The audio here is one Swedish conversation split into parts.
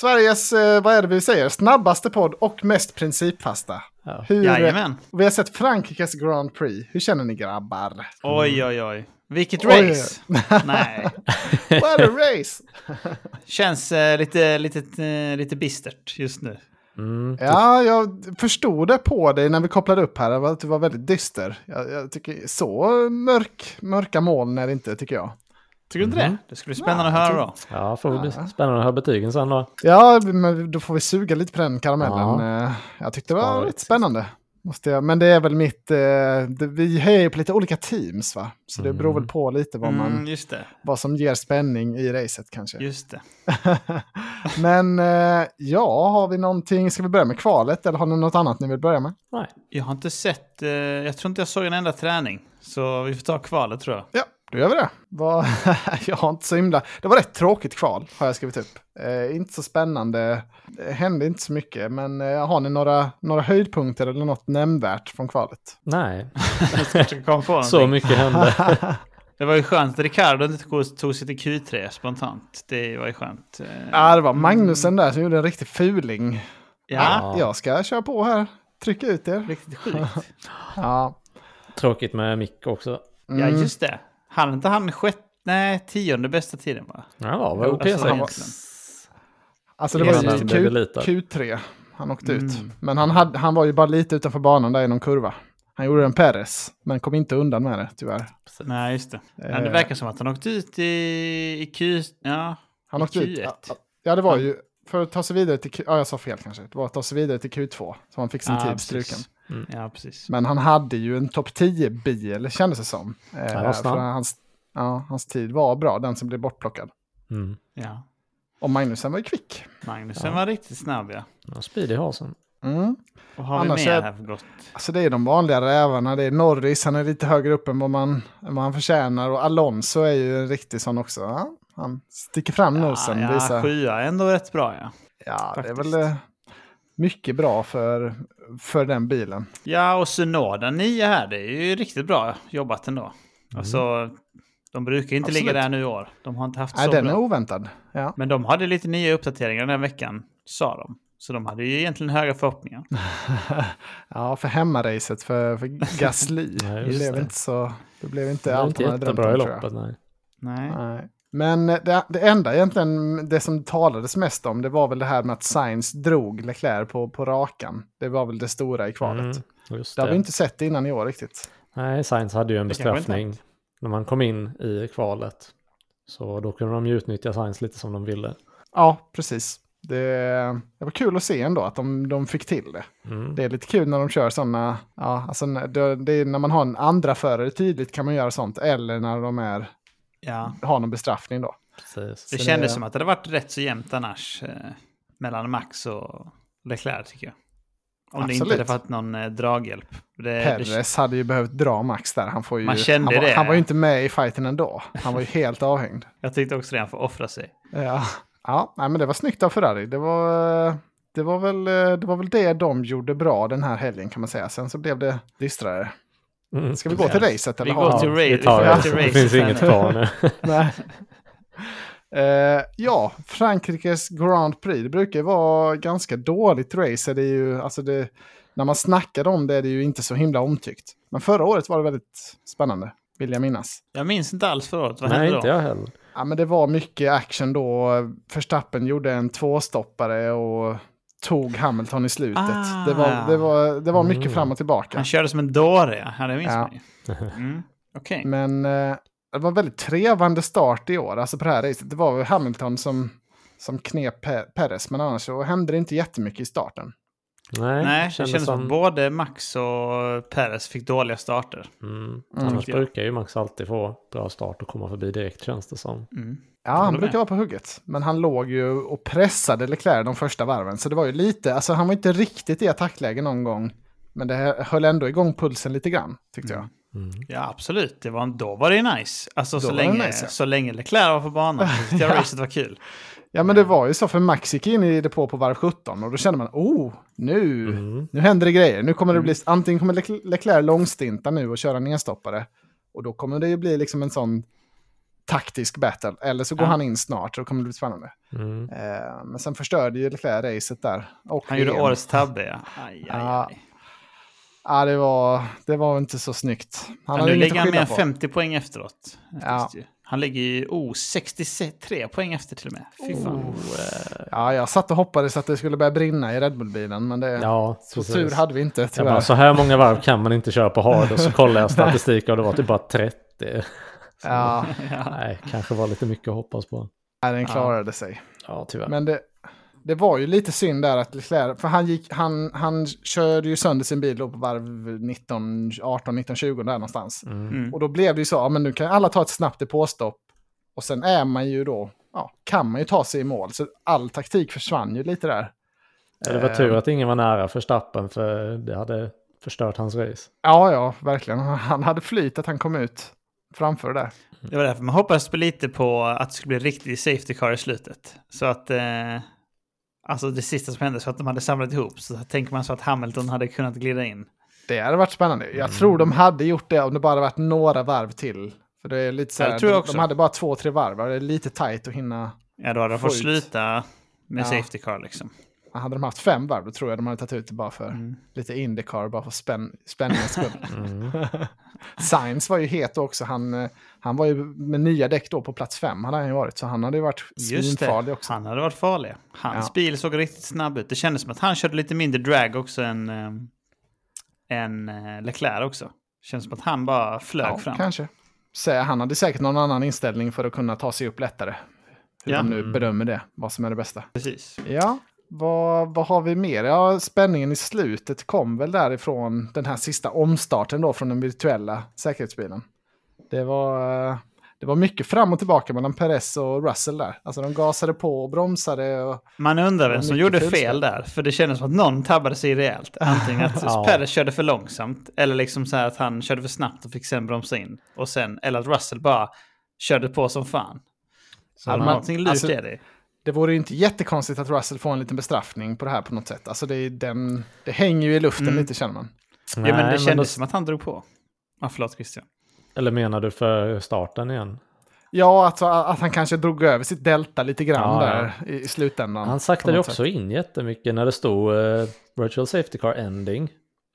Sveriges, eh, vad är det vi säger, snabbaste podd och mest principfasta. Ja. Hur, Jajamän. vi har sett Frankrikes Grand Prix. Hur känner ni grabbar? Oj, oj, oj. Vilket Oj. race! Nej. What a race! Känns eh, lite, lite, eh, lite bistert just nu. Mm. Ja, jag förstod det på dig när vi kopplade upp här, att du var väldigt dyster. Jag, jag tycker så mörk, mörka moln är det inte, tycker jag. Tycker du inte det? Det skulle bli spännande Ja, att höra då. Ja, får bli spännande att höra betygen sen då. Ja, men då får vi suga lite på den karamellen. Ja. Eh, Jag tyckte det var rätt spännande. Måste jag. Men det är väl mitt... eh, det, vi ju på lite olika teams, va? Så det beror Mm. väl på lite vad, man, Mm, just det. vad som ger spänning i racet kanske. Just det. Men eh, ja, har vi någonting? Ska vi börja med kvalet eller har ni något annat ni vill börja med? Nej. Jag har inte sett, eh, jag tror inte jag såg en enda träning. Så vi får ta kvalet tror jag. Ja, då gör vi det. Jag har inte så himla... Det var rätt tråkigt kval, har jag skrivit upp. Eh, inte så spännande. Det hände inte så mycket, men eh, har ni några, några höjdpunkter eller något nämnvärt från kvalet? Nej, så mycket hände. Det var ju skönt att Ricardo inte tog, sig till Q3 spontant. Det var ju skönt. Eh, Ja, det var Magnusen där som gjorde en riktig fuling. Ja, Jag ska köra på här. Trycka ut er. riktigt sjukt. Ja, Tråkigt med Mick också. Ja, Mm. just det. Han inte han sjätte, nej, tionde bästa tiden va? Ja, Jo, P6. alltså, han var- Alltså det var ju Q, delitad. Q3 han åkte ut. Mm. Men han, hade, han var ju bara lite utanför banan där i någon kurva. Han gjorde en Perez, men kom inte undan med det tyvärr. Nej, just det. Men det Eh, verkar som att han åkte ut i, i Q... Ja, Han i åkte ut. Q1. Ja, Ja, det var ju för att ta sig vidare till Q... Ja, jag sa fel kanske. Det var att ta sig vidare till Q2. Så han fick sin Ja, tid precis. Struken. Ja, precis. Men han hade ju en topp 10-bil, kändes det som. Eh, det var snabb. hans, ja, hans tid var bra, den som blev bortplockad. Mm. Ja. Och Magnusen var ju kvick. Magnusen Ja. var riktigt snabb ja. Ja, speed i hasen. Mm. Vad har Annars vi mer är- här för gott? Alltså det är de vanliga rävarna. Det är Norris, han är lite högre upp än vad man, än vad han förtjänar. Och Alonso är ju en riktig sån också. Ja, han sticker fram nosen. ja, visar. sjua är ändå rätt bra ja. ja, det är väl mycket bra för, för den bilen. Ja, och Sunoda nio här, det är ju riktigt bra jobbat ändå. Alltså, de brukar inte ligga Mm. Absolut. där nu i år. De har inte haft Nej, så den bra. är oväntad. Ja. Men de hade lite nya uppdateringar den här veckan, sa de. Så de hade ju egentligen höga förhoppningar. ja, för hemmaracet för, för Gasly. Ja, det, blev det. inte så, det blev inte Det allt man hade drömt om, tror jag. nej. Nej. Nej. Men det, det enda egentligen, det som talades mest om, det var väl det här med att Sainz drog Leclerc på, på rakan. Det var väl det stora i kvalet. Mm, just Det har vi det. inte sett innan i år riktigt. Nej, Sainz hade ju en Det bestraffning när man kom in i kvalet. Så då kunde de ju utnyttja Sainz lite som de ville. Ja, precis. Det, det var kul att se ändå att de, de fick till det. Mm. Det är lite kul när de kör sådana, ja, alltså när- det, det är när man har en andra förare tydligt kan man göra sånt. Eller när de är, Ja. har någon bestraffning då. Precis. Det Så kändes det- som att det hade varit rätt så jämnt annars. Eh, mellan Max och Leclerc tycker jag. Om det inte Absolut. hade fått någon eh, draghjälp. Det, det, Perez hade ju behövt dra Max där. Han, får ju, Man kände han, var, det. han var ju inte med i fighten ändå. Han var ju helt avhängd. jag tyckte också det, han får offra sig. Ja, ja nej, men det var snyggt av Ferrari. Det var, det, var väl, det var väl det de gjorde bra den här helgen kan man säga. Sen så blev det dystrare. Mm. Ska vi gå till racet? Vi Eller går har- till ra- vi vi tar det. gå till Det racet finns sen inget kvar nu. Nej. Eh, ja, Frankrikes Grand Prix. Det brukar vara ganska dåligt race. Det är ju, alltså det, när man snackar om det är det ju inte så himla omtyckt. Men förra året var det väldigt spännande, vill jag minnas. Jag minns inte alls förut. Vad Nej, hände inte då? jag heller. Ja, men det var mycket action då. Verstappen gjorde en tvåstoppare och tog Hamilton i slutet. Ah. Det, var, det, var, det var mycket Mm. fram och tillbaka. Han körde som en dåre, ja. Det minns Ja. man ju. Mm. Okej. Men eh, det var en väldigt trevande start i år, alltså på det här racet. Det var väl Hamilton som, som knep Pe- Perez, men annars så hände det inte jättemycket i starten. Nej, Nej, det kändes kändes som som... att både Max och Perez fick dåliga starter. Mm. Annars tyckte jag. brukar ju Max alltid få bra start och komma förbi direkt känns det som. Mm. Ja, han brukar med. vara på hugget. Men han låg ju och pressade Leclerc de första varven. Så det var ju lite, alltså han var inte riktigt i attackläge någon gång Men det höll ändå igång pulsen lite grann, tyckte jag. Mm. Ja, absolut. Det var, då var det nice. Alltså Då så var det länge, nice, ja. så länge Leclerc var på banan. så tyckte jag racet var kul. Ja, men det var ju så, för Max gick in i depå på varv 17 och då kände man, oh, nu, Mm. nu händer det grejer. Nu kommer det bli, antingen kommer Lec- Leclerc långstinta nu och köra nedstoppare. Och då kommer det ju bli liksom en sån taktisk battle. Eller så går Ja. han in snart, så kommer det bli spännande. Mm. Eh, men sen förstörde ju Leclerc racet där. Och Han gjorde årets tabbe, ja. Aj, aj, aj. Ja, det var, det var inte så snyggt. Han nu ligger han mer skylla än på. 50 poäng efteråt. Ja. Han ligger ju oh, 63 poäng efter till och med. Fy fan. Oh, eh, Ja, jag satt och hoppades att det skulle börja brinna i Red Bull-bilen, men det, ja, så precis. tur hade vi inte tyvärr. bara, så här många varv kan man inte köra på hard och så kollar jag statistik och det var typ bara 30. Så, Ja, Nej, kanske var lite mycket att hoppas på. nej, den klarade sig. Ja, tyvärr. Men det, det var ju lite synd där att Leclerc, för han, gick, han, han körde ju sönder sin bil då på varv 19, 18, 19, 20 där någonstans. Mm. Mm. Och då blev det ju så, ja men nu kan alla ta ett snabbt depåstopp. Och sen är man ju då, ja, kan man ju ta sig i mål. Så all taktik försvann ju lite där. Ja, det var Eh, tur att ingen var nära för stappen för det hade förstört hans race. Ja, ja, verkligen. Han hade flyt att han kom ut framför där. Det var därför man hoppades på lite på att det skulle bli riktig safety car i slutet. Så att... Eh, alltså det sista som hände så att de hade samlat ihop. Så tänker man så att Hamilton hade kunnat glida in. Det hade varit spännande. Jag tror de hade gjort det om det bara varit några varv till. För det är lite så här, det tror jag de, också. de hade bara två, tre varv. Det är lite tajt att hinna. Ja, då hade de fått Få ut. sluta med Ja. safety car liksom. Hade de haft fem varv, då tror jag de hade tagit ut det bara för Mm. lite Indycar, bara för spänn, spänningens skull. Mm. Sainz var ju het också. Han, eh, han var ju med nya däck då på plats fem, hade han ju varit. Så han hade ju varit svinfarlig det, också. han hade varit farlig. Hans Ja. bil såg riktigt snabb ut. Det kändes som att han körde lite mindre drag också än, eh, än eh, Leclerc också. Känns som att han bara flög Ja, fram. kanske. Så han hade säkert någon annan inställning för att kunna ta sig upp lättare. Hur Ja. de nu Mm. bedömer det, vad som är det bästa. Precis. Ja, vad, vad har vi mer? Ja, spänningen i slutet kom väl därifrån den här sista omstarten då från den virtuella säkerhetsbilen. Det var, det var mycket fram och tillbaka mellan Perez och Russell där. Alltså de gasade på och bromsade. Och, Man undrar vem som gjorde fulspel. fel där. För det kändes som att någon tabbade sig rejält. Antingen att Ja. Perez körde för långsamt. Eller liksom så här att han körde för snabbt och fick sen bromsa in. Och sen, eller att Russell bara körde på som fan. Så Ja, man- någonting lurt alltså- är det. Det vore ju inte jättekonstigt att Russell får en liten bestraffning på det här på något sätt. Alltså det, den, det hänger ju i luften Mm. lite känner man. Ja, men det Nej, kändes då- som att han drog på. Ja, förlåt Christian. Eller menar du för starten igen? Ja, alltså att han kanske drog över sitt delta lite grann Ja, där i, i slutändan. Han saktade också in jättemycket när det stod eh, Virtual Safety Car Ending.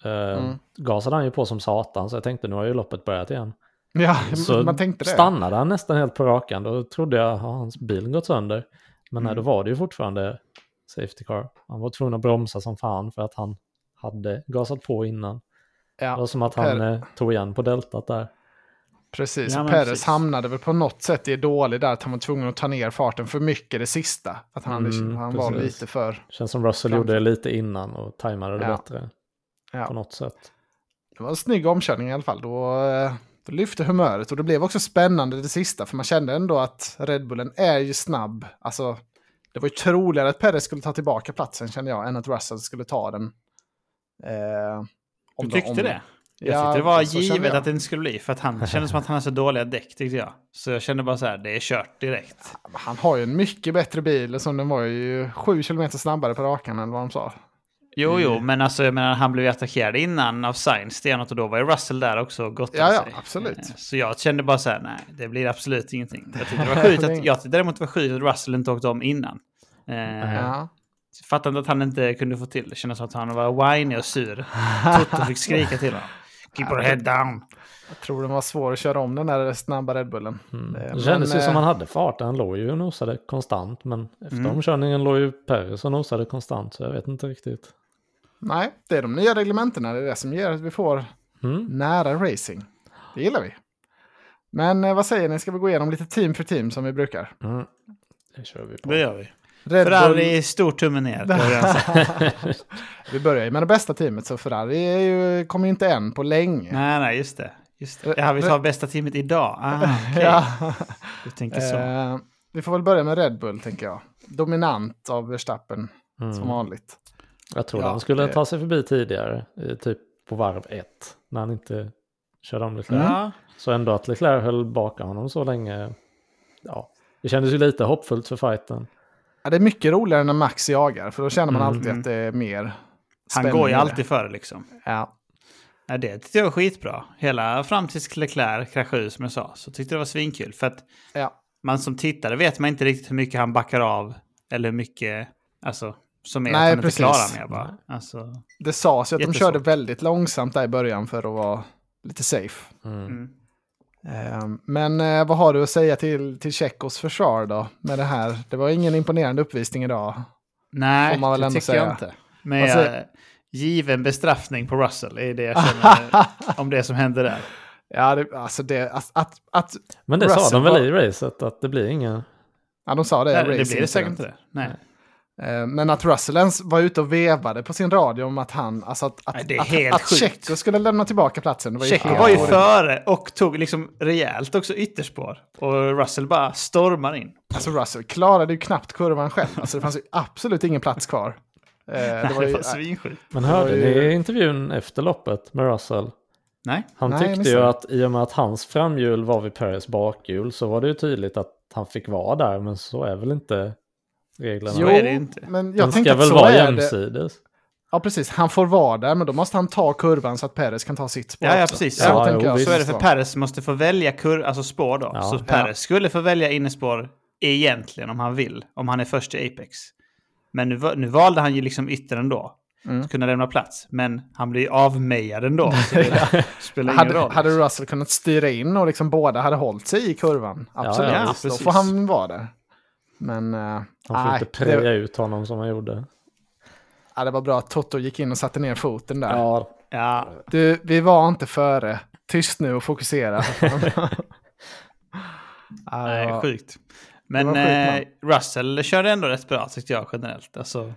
Uh, Mm. Gasade han ju på som satan så jag tänkte nu har ju loppet börjat igen. Ja, Så man tänkte det. stannade han nästan helt på rakan. Då trodde jag att hans bil gått sönder. Men nej, då Mm. var det ju fortfarande Safety Car. Han var tvungen att bromsa som fan för att han hade gasat på innan. Det var Ja, som att Per- han eh, tog igen på deltat där. precis. Ja, Perez precis. hamnade väl på något sätt i dålig där, att han var tvungen att ta ner farten för mycket det sista. Att han, Mm, han var lite för... Känns som Russell Framför. gjorde det lite innan och tajmade det Ja. bättre Ja. på något sätt. Det var en snygg omkörning i alla fall. Då, eh, då lyfte humöret och det blev också spännande det sista. För man kände ändå att Red Bullen är ju snabb. Alltså, det var ju troligare att Perez skulle ta tillbaka platsen kände jag, än att Russell skulle ta den. Eh, Du de- tyckte om- det? Jag Ja, tyckte det var givet att det inte skulle bli. För att han kände som att han hade så dåliga däck tyckte jag. Så jag kände bara så här, det är kört direkt. Han har ju en mycket bättre bil, som den var ju sju kilometer snabbare på rakan än vad de sa. Jo, jo, men alltså jag menar, han blev ju attackerad innan av Sainz stenhårt och då var ju Russell där också och gottade Ja, ja, sig. absolut. Eh, Så jag kände bara så här, nej, det blir absolut ingenting. Jag tyckte det var sjukt att, jag tyckte däremot det var sjukt att Russell inte åkte om innan. Eh, Ja. Fattar inte att han inte kunde få till det. Kändes som att han var whiny och sur. Toto fick skrika till honom. Keep your head down. Jag tror den var svår att köra om den där snabba Red Bullen. Mm. Eh, Det men, kändes ju eh, som han hade farten. Han låg ju och nosade konstant. Men efter Mm. omkörningen låg ju Perez och nosade konstant. Så jag vet inte riktigt. Nej, det är de nya reglementena. Det är det som gör att vi får Mm. nära racing. Det gillar vi. Men eh, vad säger ni, ska vi gå igenom lite team för team som vi brukar? Mm. Det kör vi på. Det gör vi. Red Ferrari, stor tumme ner. sagt. vi börjar ju med det bästa teamet, så Ferrari är ju, kommer ju inte än på länge. nej, nej, just det. Just det. Ja, vi tar bästa teamet idag. Ah, okej. Ja. Du tänker så. Eh, vi får väl börja med Red Bull, tänker jag. Dominant av Verstappen, Mm. som vanligt. Jag tror Ja, han skulle det- ta sig förbi tidigare, typ på varv ett, när han inte körde om Leclerc. Ja, Så ändå att Leclerc höll bakom honom så länge, ja, det kändes ju lite hoppfullt för fighten. Ja, det är mycket roligare när Max jagar, för då känner man Mm. alltid att det är mer han spänning går ju alltid före liksom. Ja. Ja, det tyckte jag var skitbra. Hela fram tills Leclerc kraschade ut som jag sa, så tyckte jag det var svinkul. För att ja. man som tittare vet man inte riktigt hur mycket han backar av. Eller hur mycket, alltså, som är Nej, att han precis. inte klarar mer bara. Alltså, Det sades ju att de Jättesvårt. körde väldigt långsamt där i början för att vara lite safe. Mm. mm. Ehm, Men eh, vad har du att säga till, till Tjeckos försvar då? Med det här. Det var ingen imponerande uppvisning idag. Nej, Får man väl det ändå tycker jag säga. inte. Men Alltså- jag, given bestraffning på Russell är det jag känner om det som hände där. Ja, det, alltså det, att, att, att Men det Russell sa de väl var- i racet, att det blir ingen... ja, de sa det. i Nej, det blir det säkert inte. Nej. Eh, Men att Russell ens var ute och vevade på sin radio om att han, alltså att, att, Nej, att, att sjukt. Tjecko skulle lämna tillbaka platsen. Det var var ju före och tog liksom rejält också ytterspår. Och Russell bara stormar in. Alltså Russell klarade ju knappt kurvan själv. Alltså det fanns ju absolut ingen plats kvar. Eh, Det var ju, var svinsjukt. Men hörde ju- ni intervjun efter loppet med Russell? Nej. Han Nej, jag tyckte ju att i och med att hans framhjul var vid Perez bakhjul så var det ju tydligt att han fick vara där, men så är väl inte reglerna. Jo. är det inte. men Den jag tänkte ska att väl vara jämsides? Ja, precis. Han får vara där, men då måste han ta kurvan så att Perez kan ta sitt spår Ja, ja precis. Så Ja, jo. Så är det för Så. Perez måste få välja kur, alltså spår då. Ja. Så Ja. Perez skulle få välja innespår egentligen om han vill. Om han är först i Apex. Men nu, nu valde han ju liksom ytter ändå. Mm. Kunna lämna plats. Men han blir ju avmejad ändå. Så det spelar ingen Hade, roll. hade Russell kunnat styra in och liksom båda hade hållit sig i kurvan, absolut, ja, då precis. får han vara där. Men eh, Han får nej, inte preja det, ut honom som han gjorde. ja, det var bra att Toto gick in och satte ner foten där. Ja, Ja, Du, vi var inte före. Tyst nu och fokusera. ja, nej, sjukt. Men sjukt, eh, Russell körde ändå rätt bra tyckte jag generellt. Alltså,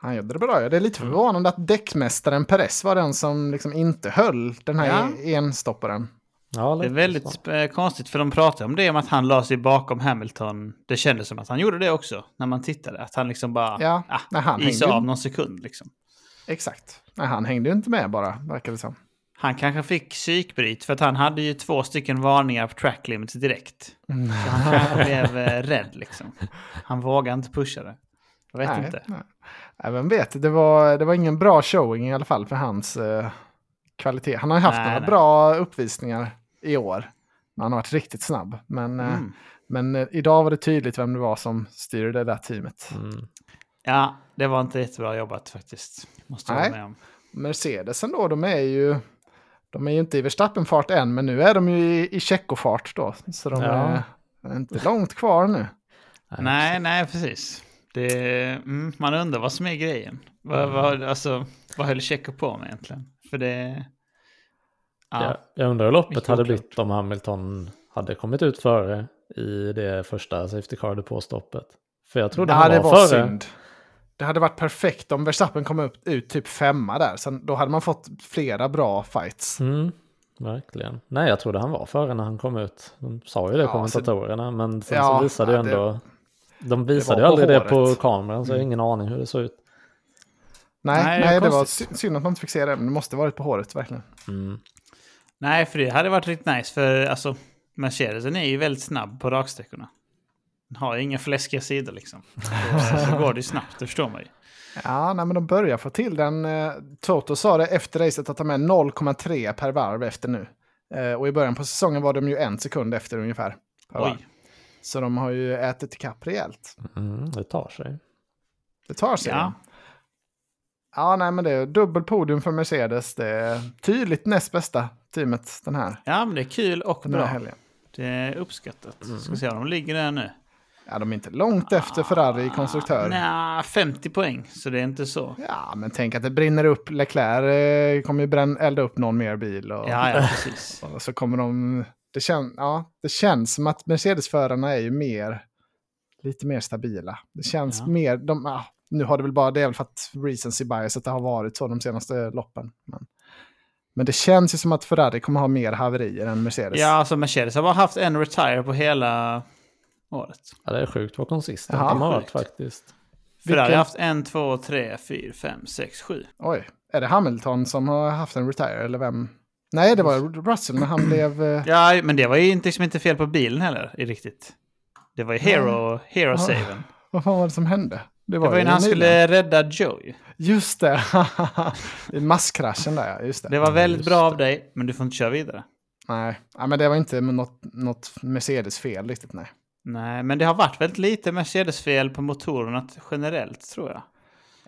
Han gjorde det bra. ja. Det är lite förvånande att däckmästaren Perez var den som liksom inte höll den här Ja. enstopparen. Ja det är väldigt så. sp- konstigt för de pratar om det om att han la sig bakom Hamilton. Det kändes som att han gjorde det också när man tittade. Att han liksom bara Ja, ah, nej, han isa hängde av någon sekund liksom. Exakt. Nej, han hängde ju inte med bara, verkar det som. Han kanske fick psykbryt för att han hade ju två stycken varningar på track limits direkt. Så han kanske blev eh, rädd liksom. Han vågade inte pusha det. Jag vet nej, inte. Nej. Vem vet, det var, det var ingen bra showing i alla fall för hans eh, kvalitet. Han har ju haft Nej, några nej. bra uppvisningar i år. Han har varit riktigt snabb. Men, eh, Mm. men eh, idag var det tydligt vem det var som styrde det där teamet. Mm. Ja, det var inte jättebra jobbat faktiskt. Måste jag med om. Mercedes ändå, de är ju... De är ju inte i Verstappen-fart än, men nu är de ju i, i Tjecko-fart då. Så de Ja. är, är inte långt kvar nu. Nej, nej, precis. Det, mm, man undrar vad som är grejen. Vad, vad, alltså, vad höll Tjecko på med egentligen? För det... Ja, Ja, jag undrar hur loppet hade blivit om Hamilton hade kommit ut före i det första Safety Car Depot-stoppet. För jag trodde Ja, han det var, var före. synd. Det hade varit perfekt om Verstappen kom upp, ut typ femma där. Sen, då hade man fått flera bra fights. Mm, verkligen. Nej, jag trodde han var före när han kom ut. De sa ju det, Ja, kommentatorerna, men sen Ja, så visade ju ja, det- ändå... De visade ju på aldrig det på kameran, så jag har ingen aning hur det såg ut. Nej, Nej, nej, det var synd att man inte fick se det. Men det måste varit på håret verkligen. Mm. Nej, för det hade varit riktigt nice. För alltså, Mercedesen är ju väldigt snabb på raksträckorna. Den har ju inga fläskiga sidor liksom. Då, då går det ju snabbt, det förstår man ju. Ja, nej, men de börjar få till den. Eh, Toto sa det efter racet att de är 0,3 per varv efter nu. Eh, och i början på säsongen var de ju en sekund efter ungefär. Varv. Oj. Så de har ju ätit ikapp rejält. Mm, det tar sig. Det tar sig. Ja. Ja, nej, men det är dubbel podium för Mercedes. Det är tydligt näst bästa teamet den här, ja, men det är kul och bra. helgen. Det är uppskattat. Ska se om de ligger där nu. Ja, de är inte långt efter Ferrari i konstruktör. Nej, 50 poäng, så det är inte så. Ja, men tänk att det brinner upp. Leclerc eh, kommer ju bränn, elda upp någon mer bil. Och, Ja, ja, precis. och så kommer de... Det, kän, ja, det känns som att Mercedes-förarna är ju mer... Lite mer stabila. Det känns Ja. mer... De, ah, nu har det väl bara... Det är väl för att recency bias att det har varit så de senaste loppen. Men, men det känns ju som att Ferrari kommer ha mer haverier än Mercedes. Ja, alltså Mercedes har bara haft en retire på hela året. Ja, det är sjukt vad konsistent de har varit faktiskt. Ferrari har Vilken- haft en, två, tre, fyra, fem, sex, sju. Oj, är det Hamilton som har haft en retire eller vem? Nej, det var Russell när han blev... eh, Ja, men det var ju inte, liksom inte fel på bilen heller, i riktigt. Det var ju hero, hero Ja. saven. Vad fan var det som hände? Det var ju ju när han nyligen. skulle rädda Joey. Just det! I masskraschen där. Just det. Det var väldigt just bra av dig, men du får inte köra vidare. Nej, ja, men det var inte något, något Mercedes-fel riktigt, nej. Nej, men det har varit väldigt lite Mercedes-fel på motorerna generellt, tror jag.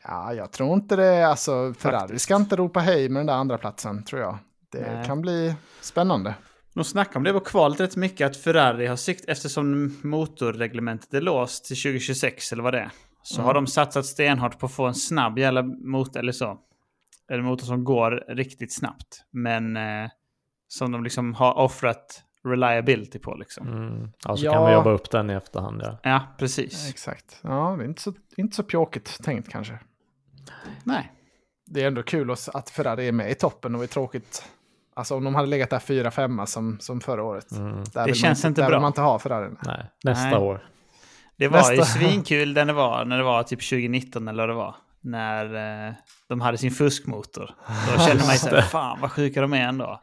Ja, jag tror inte det. Alltså, Ferrari ska inte ropa hej med den där andra platsen tror jag. Det Nej. kan bli spännande. De snackade om det på kvalet rätt mycket, att Ferrari har sikt, eftersom motorreglementet är låst till 2026 eller vad det är, så Mm. har de satsat stenhårt på att få en snabb jävla motor, eller så. En motor som går riktigt snabbt, men eh, som de liksom har offrat reliability på liksom. Mm. Ja, så Ja. kan vi jobba upp den i efterhand. Ja. Ja, precis. Exakt. Ja, det är inte så, inte så pjåkigt tänkt kanske. Nej. Det är ändå kul att, Ferrari är med i toppen och det är tråkigt. Alltså om de hade legat där 4-5 som, som förra året. Mm. Där vill känns man, inte där bra. vill man inte ha Ferrari. Nej, nästa Nej. år. Det var Nästa- ju svinkul när det var, när det var typ 2019 eller vad det var. När eh, de hade sin fuskmotor. Då kände man ju såhär, fan vad sjuka de är ändå.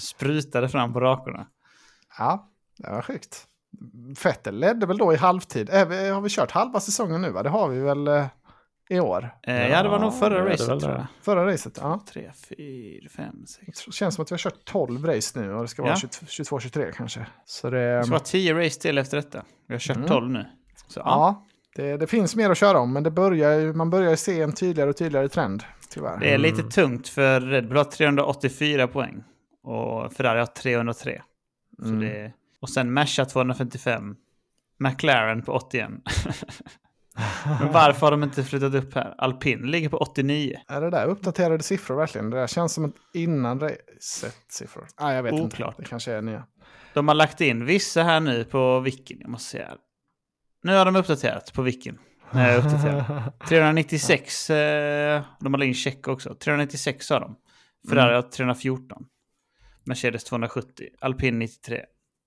Sprutade fram på rakorna. Ja, det var sjukt. Vettel ledde väl då i halvtid. Vi, har vi kört halva säsongen nu? Va? Det har vi väl eh, i år. Eh, ja, det var nog Ja, förra det racet tror jag. Förra racet, ja. Tre, fyra, fem, sex. Det känns som att vi har kört 12 race nu och det ska vara Ja. 22-23 kanske. Så det, Det ska vara tio race till efter detta. Vi har kört Mm. 12 nu. Så, ja. ja, det, det finns mer att köra om, men det börjar, man börjar ju se en tydligare och tydligare trend, tyvärr. Det är lite tungt för Red Bull har 384 poäng. Och Ferrari har 303. Så Mm. det, och sen Merca 255. McLaren på 81. Men varför har de inte flyttat upp här? Alpin ligger på 89. Är det där uppdaterade siffror verkligen? Det där känns som ett innan racet siffror. Ah, jag vet Oklart. inte. Det kanske är nya. De har lagt in vissa här nu på Wikin. Jag måste säga. Nu har de uppdaterat på Wikin. När jag uppdaterar. 396. Eh, de har in check också. 396 har de. Ferrari Mm. har 314. Mercedes 270. Alpin 93.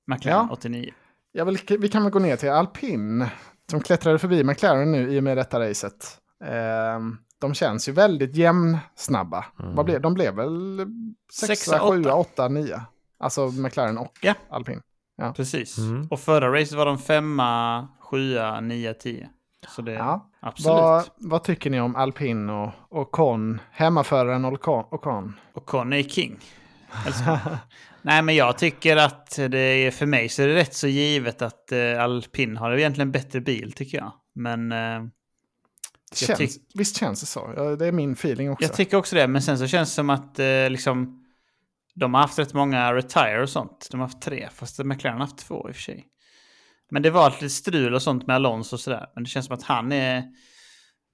McLaren Ja. 89. Jag vill, vi kan väl gå ner till Alpin som klättrade förbi McLaren nu i och med detta racet. Ehm, de känns ju väldigt jämnsnabba. Mm. Vad blev, de blev väl Sexa, sexa, åtta. sjua, åtta, nia. Alltså McLaren och Ja. Alpin. Precis. Mm. Och förra racet var de femma, sjua, nia, tio. Så det är Ja. absolut. Vad, vad tycker ni om Alpin och, och Con? Hemmaföraren Ocon? Ocon? Och Con är king. Nej, men jag tycker att det är för mig så är det rätt så givet att eh, Alpin har egentligen bättre bil tycker jag. Men eh, Jag Känns, visst känns det så? Ja, Det är min feeling också. jag tycker också det. Men sen så känns det som att eh, liksom de har haft rätt många retire och sånt. De har haft tre, fast McLaren har haft två i och för sig. Men det var lite strul och sånt med Alonso och sådär. Men det känns som att han är...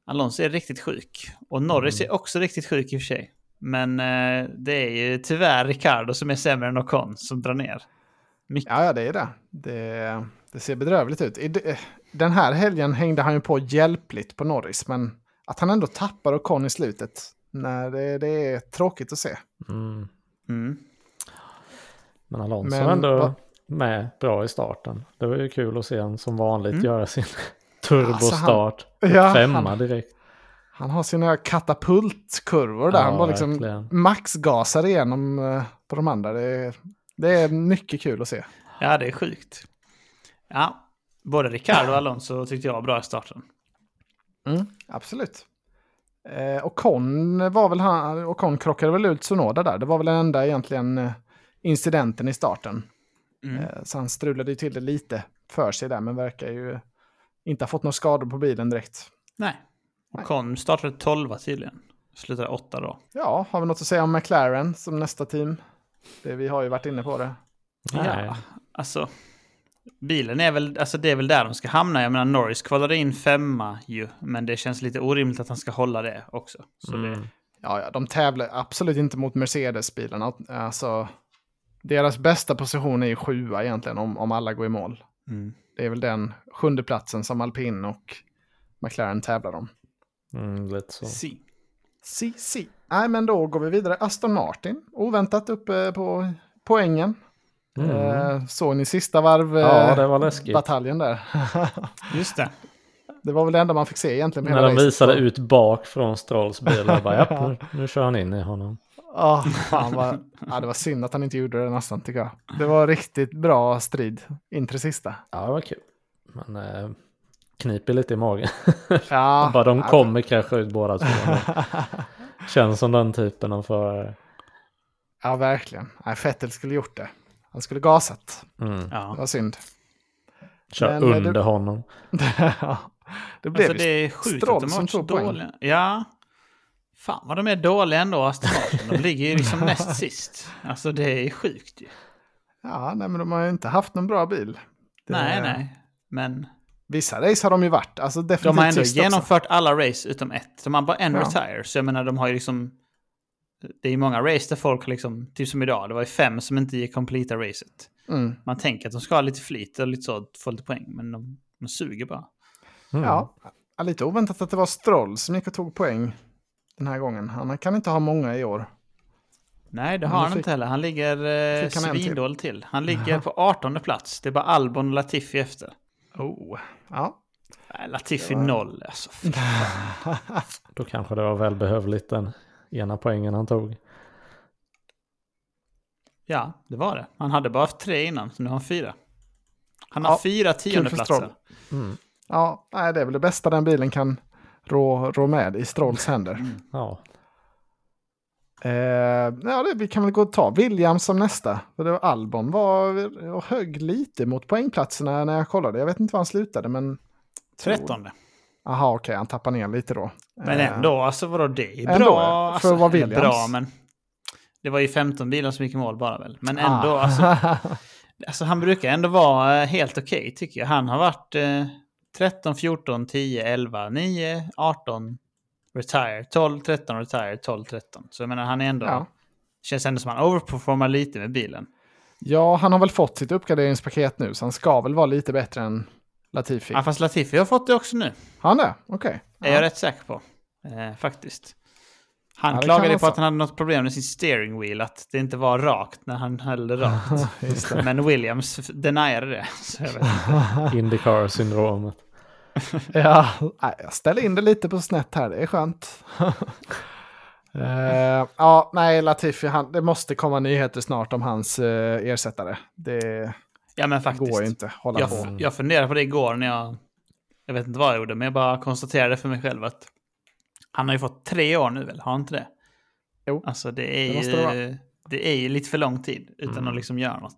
Alonso är riktigt sjuk. Och Norris är också riktigt sjuk i och för sig. Men eh, det är ju tyvärr Ricardo som är sämre än Ocon som drar ner. Mycket. Ja, ja, det är det. det. Det ser bedrövligt ut. I de- Den här helgen hängde han ju på hjälpligt på Norris, men att han ändå tappar Ocon i slutet, nej, det, det är tråkigt att se. Mm. Mm. Men Alonso Men var ändå vad- med bra i starten. Det var ju kul att se honom som vanligt Mm. göra sin turbostart. Ja, Femma han, direkt. han har sina katapultkurvor där. Ja, han bara liksom verkligen. maxgasar igenom eh, på de andra. Det är, det är mycket kul att se. Ja, det är sjukt. Ja, både Ricardo och Alonso tyckte jag var bra i starten. Mm, absolut. Eh, Ocon var väl han, Ocon krockade väl ut Sonoda där. Det var väl den enda egentligen eh, incidenten i starten. Mm. Eh, Så han strulade ju till det lite för sig där, men verkar ju inte ha fått några skador på bilen direkt. Nej. Ocon startade 12 tydligen. Slutade 8 då. Ja, har vi något att säga om McLaren som nästa team? Det, vi har ju varit inne på det. Nej. Ja, alltså. Bilen är väl, alltså det är väl där de ska hamna. Jag menar Norris kvalade in femma ju. Men det känns lite orimligt att han ska hålla det också. Så det, Mm. Ja, ja, de tävlar absolut inte mot Mercedes-bilarna. Alltså, deras bästa position är ju sjua egentligen om, om alla går i mål. mm. Det är väl den sjunde platsen som Alpin och McLaren tävlar om. Mm, lite så. Si. Si, si. Nej, men då går vi vidare. Aston Martin, oväntat uppe på poängen. Mm. Eh, såg ni sista varv? Ja, eh, det var läskigt. Bataljen där. Just det. Det var väl det enda man fick se egentligen. När de racet. visade ut bak från Strolls bil. Jag bara, ja, nu, nu kör han in i honom. Ja, fan vad, ja, det var synd att han inte gjorde det nästan tycker jag. Det var riktigt bra strid in till sista. Ja, det var kul. Men eh, kniper lite i magen. Ja, bara de ja, kommer krascha ut båda två. Känns som den typen av förare. Ja, verkligen. Nej, Fettel skulle gjort det. Han skulle gasat. Mm. Det Ja. var synd. Kör Men, eh, under det- honom. Ja, det blev Alltså det är sjukt att de som tog poäng. dåliga. Ja. Fan vad de är dåliga ändå, Martin. De ligger ju liksom näst sist. Alltså det är sjukt ju. Ja, nej, men de har ju inte haft någon bra bil. Det- Nej, nej. Men Vissa race har de ju varit. Alltså definitivt de har ändå sist också. genomfört alla race utom ett. De har bara en Ja. retire. Så jag menar, de har ju liksom... Det är ju många race där folk liksom, typ som idag, det var ju fem som inte gick completa racet. Mm. Man tänker att de ska ha lite flit och lite så, få lite poäng, men de, de suger bara. Mm. Ja, lite oväntat att det var Stroll som gick och tog poäng den här gången. Han kan inte ha många i år. Nej, det har nu han fick- inte heller. Han ligger eh, han en till. svindåligt till. Han ligger på 18 plats. Det är bara Albon och Latifi efter. Oh. Ja. Nej, Latifi noll alltså. Då kanske det var välbehövligt den ena poängen han tog. Ja, det var det. Han hade bara haft tre innan, så nu har han fyra. Han har Ja, fyra tiondeplatser. Mm. ja, nej, det är väl det bästa den bilen kan rå, rå med i Strolls händer. Ja, Eh, ja, det, vi kan väl gå och ta Williams som nästa. För det var Albon var och högg lite mot poängplatserna när jag kollade. Jag vet inte var han slutade, men... Trettonde. Jaha, okej, han tappar ner lite då. Men Eh, ändå, alltså vadå, det är Ändå, bra. ja. För alltså, eller Williams. Bra, men det var ju 15 bilar som gick i mål bara väl. Men ändå, ah. alltså, alltså han brukar ändå vara eh, helt okej tycker jag. Han har varit eh, 13, 14, 10, 11, 9, 18, retire, 12, 13, retire, 12, 13. Så jag menar han är ändå, Ja. känns ändå som han overperformar lite med bilen. ja, han har väl fått sitt uppgraderingspaket nu, så han ska väl vara lite bättre än Latifi. Ja, fast Latifi har fått det också nu. Han det? Okej. är jag rätt säker på. Eh, faktiskt. Han Ja, klagade på att han hade något problem med sin steering wheel, att det inte var rakt när han höll det rakt. Det. Men Williams deniade det. Så. Indycar-syndromet. Ja, jag ställer in det lite på snett här, det är skönt. Eh, ja, nej, Latifi, han, det måste komma nyheter snart om hans eh, ersättare. Det Ja men faktiskt. går ju inte att hålla Jag, på. jag funderade på det igår när jag... Jag vet inte vad jag gjorde, men jag bara konstaterade för mig själv att han har ju fått tre år nu väl, har han inte det? Jo, Alltså det är det ju... det Det, är ju lite för lång tid utan Mm. att liksom göra något.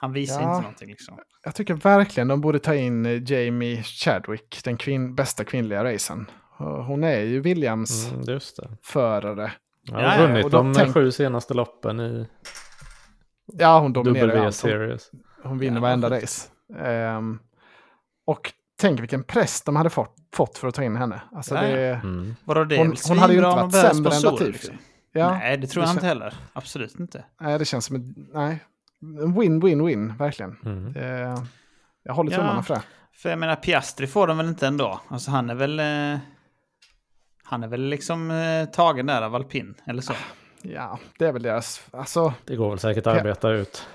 Han visar Ja. inte någonting liksom. Jag tycker verkligen de borde ta in eh, Jamie Chadwick, den kvin bästa kvinnliga racen. Hon är ju Williams Mm, just det. förare. Ja, har ja, vunnit och då de tänk- sju senaste loppen i Ja, hon dominerar. Hon, W-series. Hon vinner Ja, varenda race. Ehm, och tänk vilken press de hade fått, fått för att ta in henne. Alltså Ja, det, ja. Mm. Vadå det? Hon- hade ju inte varit sämre än Latifi. liksom. ja, Nej, det tror det jag inte heller. Absolut inte. nej, det känns som ett, nej, en win-win-win, verkligen. Mm. Eh, jag håller Ja. tummarna för det. För jag menar, Piastri får de väl inte ändå? Alltså han är väl... Eh, han är väl liksom eh, tagen där av alpin, eller så? Ja, det är väl deras, alltså, Det går väl säkert att arbeta ut.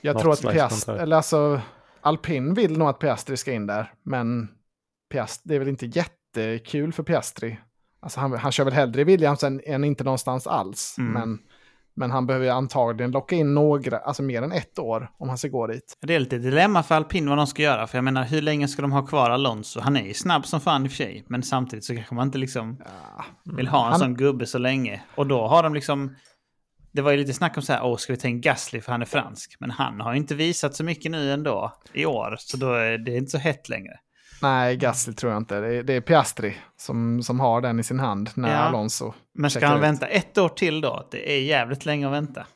Jag Något tror att Piastri, eller alltså, Alpin vill nog att Piastri ska in där, men Piast, det är väl inte jättekul för Piastri. Alltså han, han kör väl hellre i Williams än, än inte någonstans alls, Mm. men, men han behöver ju antagligen locka in några, alltså mer än ett år om han ska gå dit. Det är lite dilemma för alpin vad de ska göra. För jag menar, hur länge ska de ha kvar Alonso? Han är ju snabb som fan i och för sig. Men samtidigt så kanske man inte liksom Ja, vill ha en Han- sån gubbe så länge. Och då har de liksom... Det var ju lite snack om så här, åh, ska vi ta in Gasly för han är fransk? Men han har ju inte visat så mycket nu ändå i år. Så då är det inte så hett längre. nej, Gasly tror jag inte. Det är, det är Piastri som, som har den i sin hand när Ja. Alonso Men ska han ut. vänta ett år till då? Det är jävligt länge att vänta.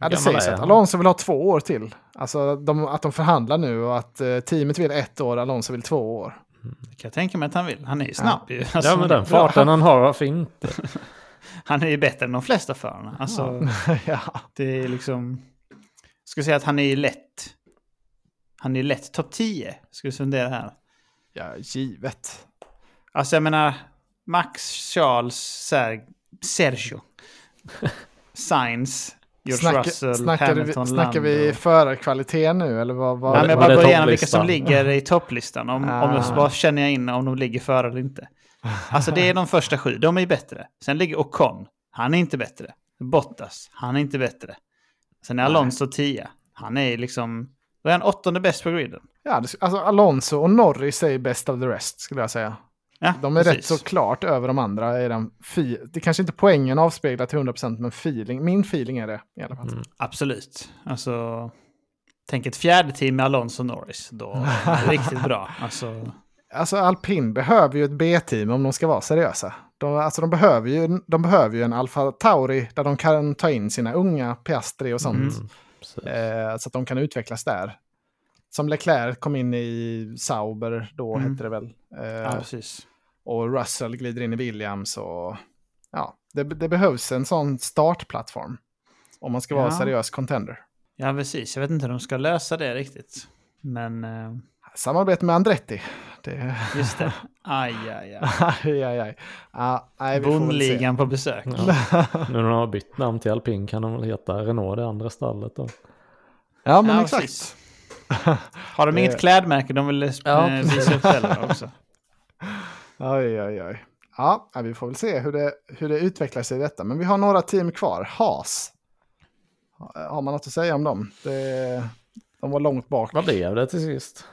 Ja, det sägs att. Alonso vill ha två år till. Alltså de, att de förhandlar nu och att eh, teamet vill ett år, Alonso vill två år. Det kan jag tänka mig att han vill. Han är ju snabb ju. Alltså, Ja, men den farten han har, varför inte? Han är ju bättre än de flesta förarna. Alltså, ja. det är liksom... Jag skulle säga att han är ju lätt. Han är ju lätt topp 10. Ska vi fundera här. ja, givet. Alltså jag menar, Max, Charles, Ser Sergio, Sainz, George Snackar, Russell, snackar, vi, Hamilton, snackar vi förarkvalitet nu eller vad? vad Nej, men jag bara går igenom vilka som ligger i topplistan. Om, om jag Ah. bara känner jag in om de ligger före eller inte. Alltså det är de första sju, de är ju bättre. Sen ligger Ocon, han är inte bättre. Bottas, han är inte bättre. Sen är Alonso 10, han är liksom... Då är han åttonde bäst på griden. Ja, alltså Alonso och Norris är best of the rest skulle jag säga. Ja, De är precis. rätt så klart över de andra. Är den fi- det kanske inte poängen avspeglar till 100% men feeling, min feeling är det i alla fall. Mm. Absolut. Alltså, tänk ett fjärde team med Alonso och Norris. Då är det riktigt bra. Alltså, Alltså Alpin behöver ju ett B-team om de ska vara seriösa. De, alltså, de, behöver ju, de behöver ju en Alfa Tauri där de kan ta in sina unga Piastri och sånt. Mm. Eh, så att de kan utvecklas där. Som Leclerc kom in i Sauber då Mm. hette det väl. Eh, ja, precis. och Russell glider in i Williams. Och, ja, det, det behövs en sån startplattform. Om man ska vara Ja. seriös contender. Ja, precis. Jag vet inte hur de ska lösa det riktigt. Men eh, Samarbete med Andretti. Det... just det. Aj, aj, aj. aj, aj, aj. Ja, se. Bondligan på besök. Ja. Nu när de har bytt namn till alpin kan de väl heta Renault det andra stallet då. Ja, men Ja, exakt. precis. Har de inget klädmärke de vill Ja, eh, visa upp heller också? Oj, oj, oj. Ja, ja, vi får väl se hur det, hur det utvecklar sig i detta. Men vi har några team kvar. Haas. Har man något att säga om dem? Det, de var långt bak. Vad blev det till sist?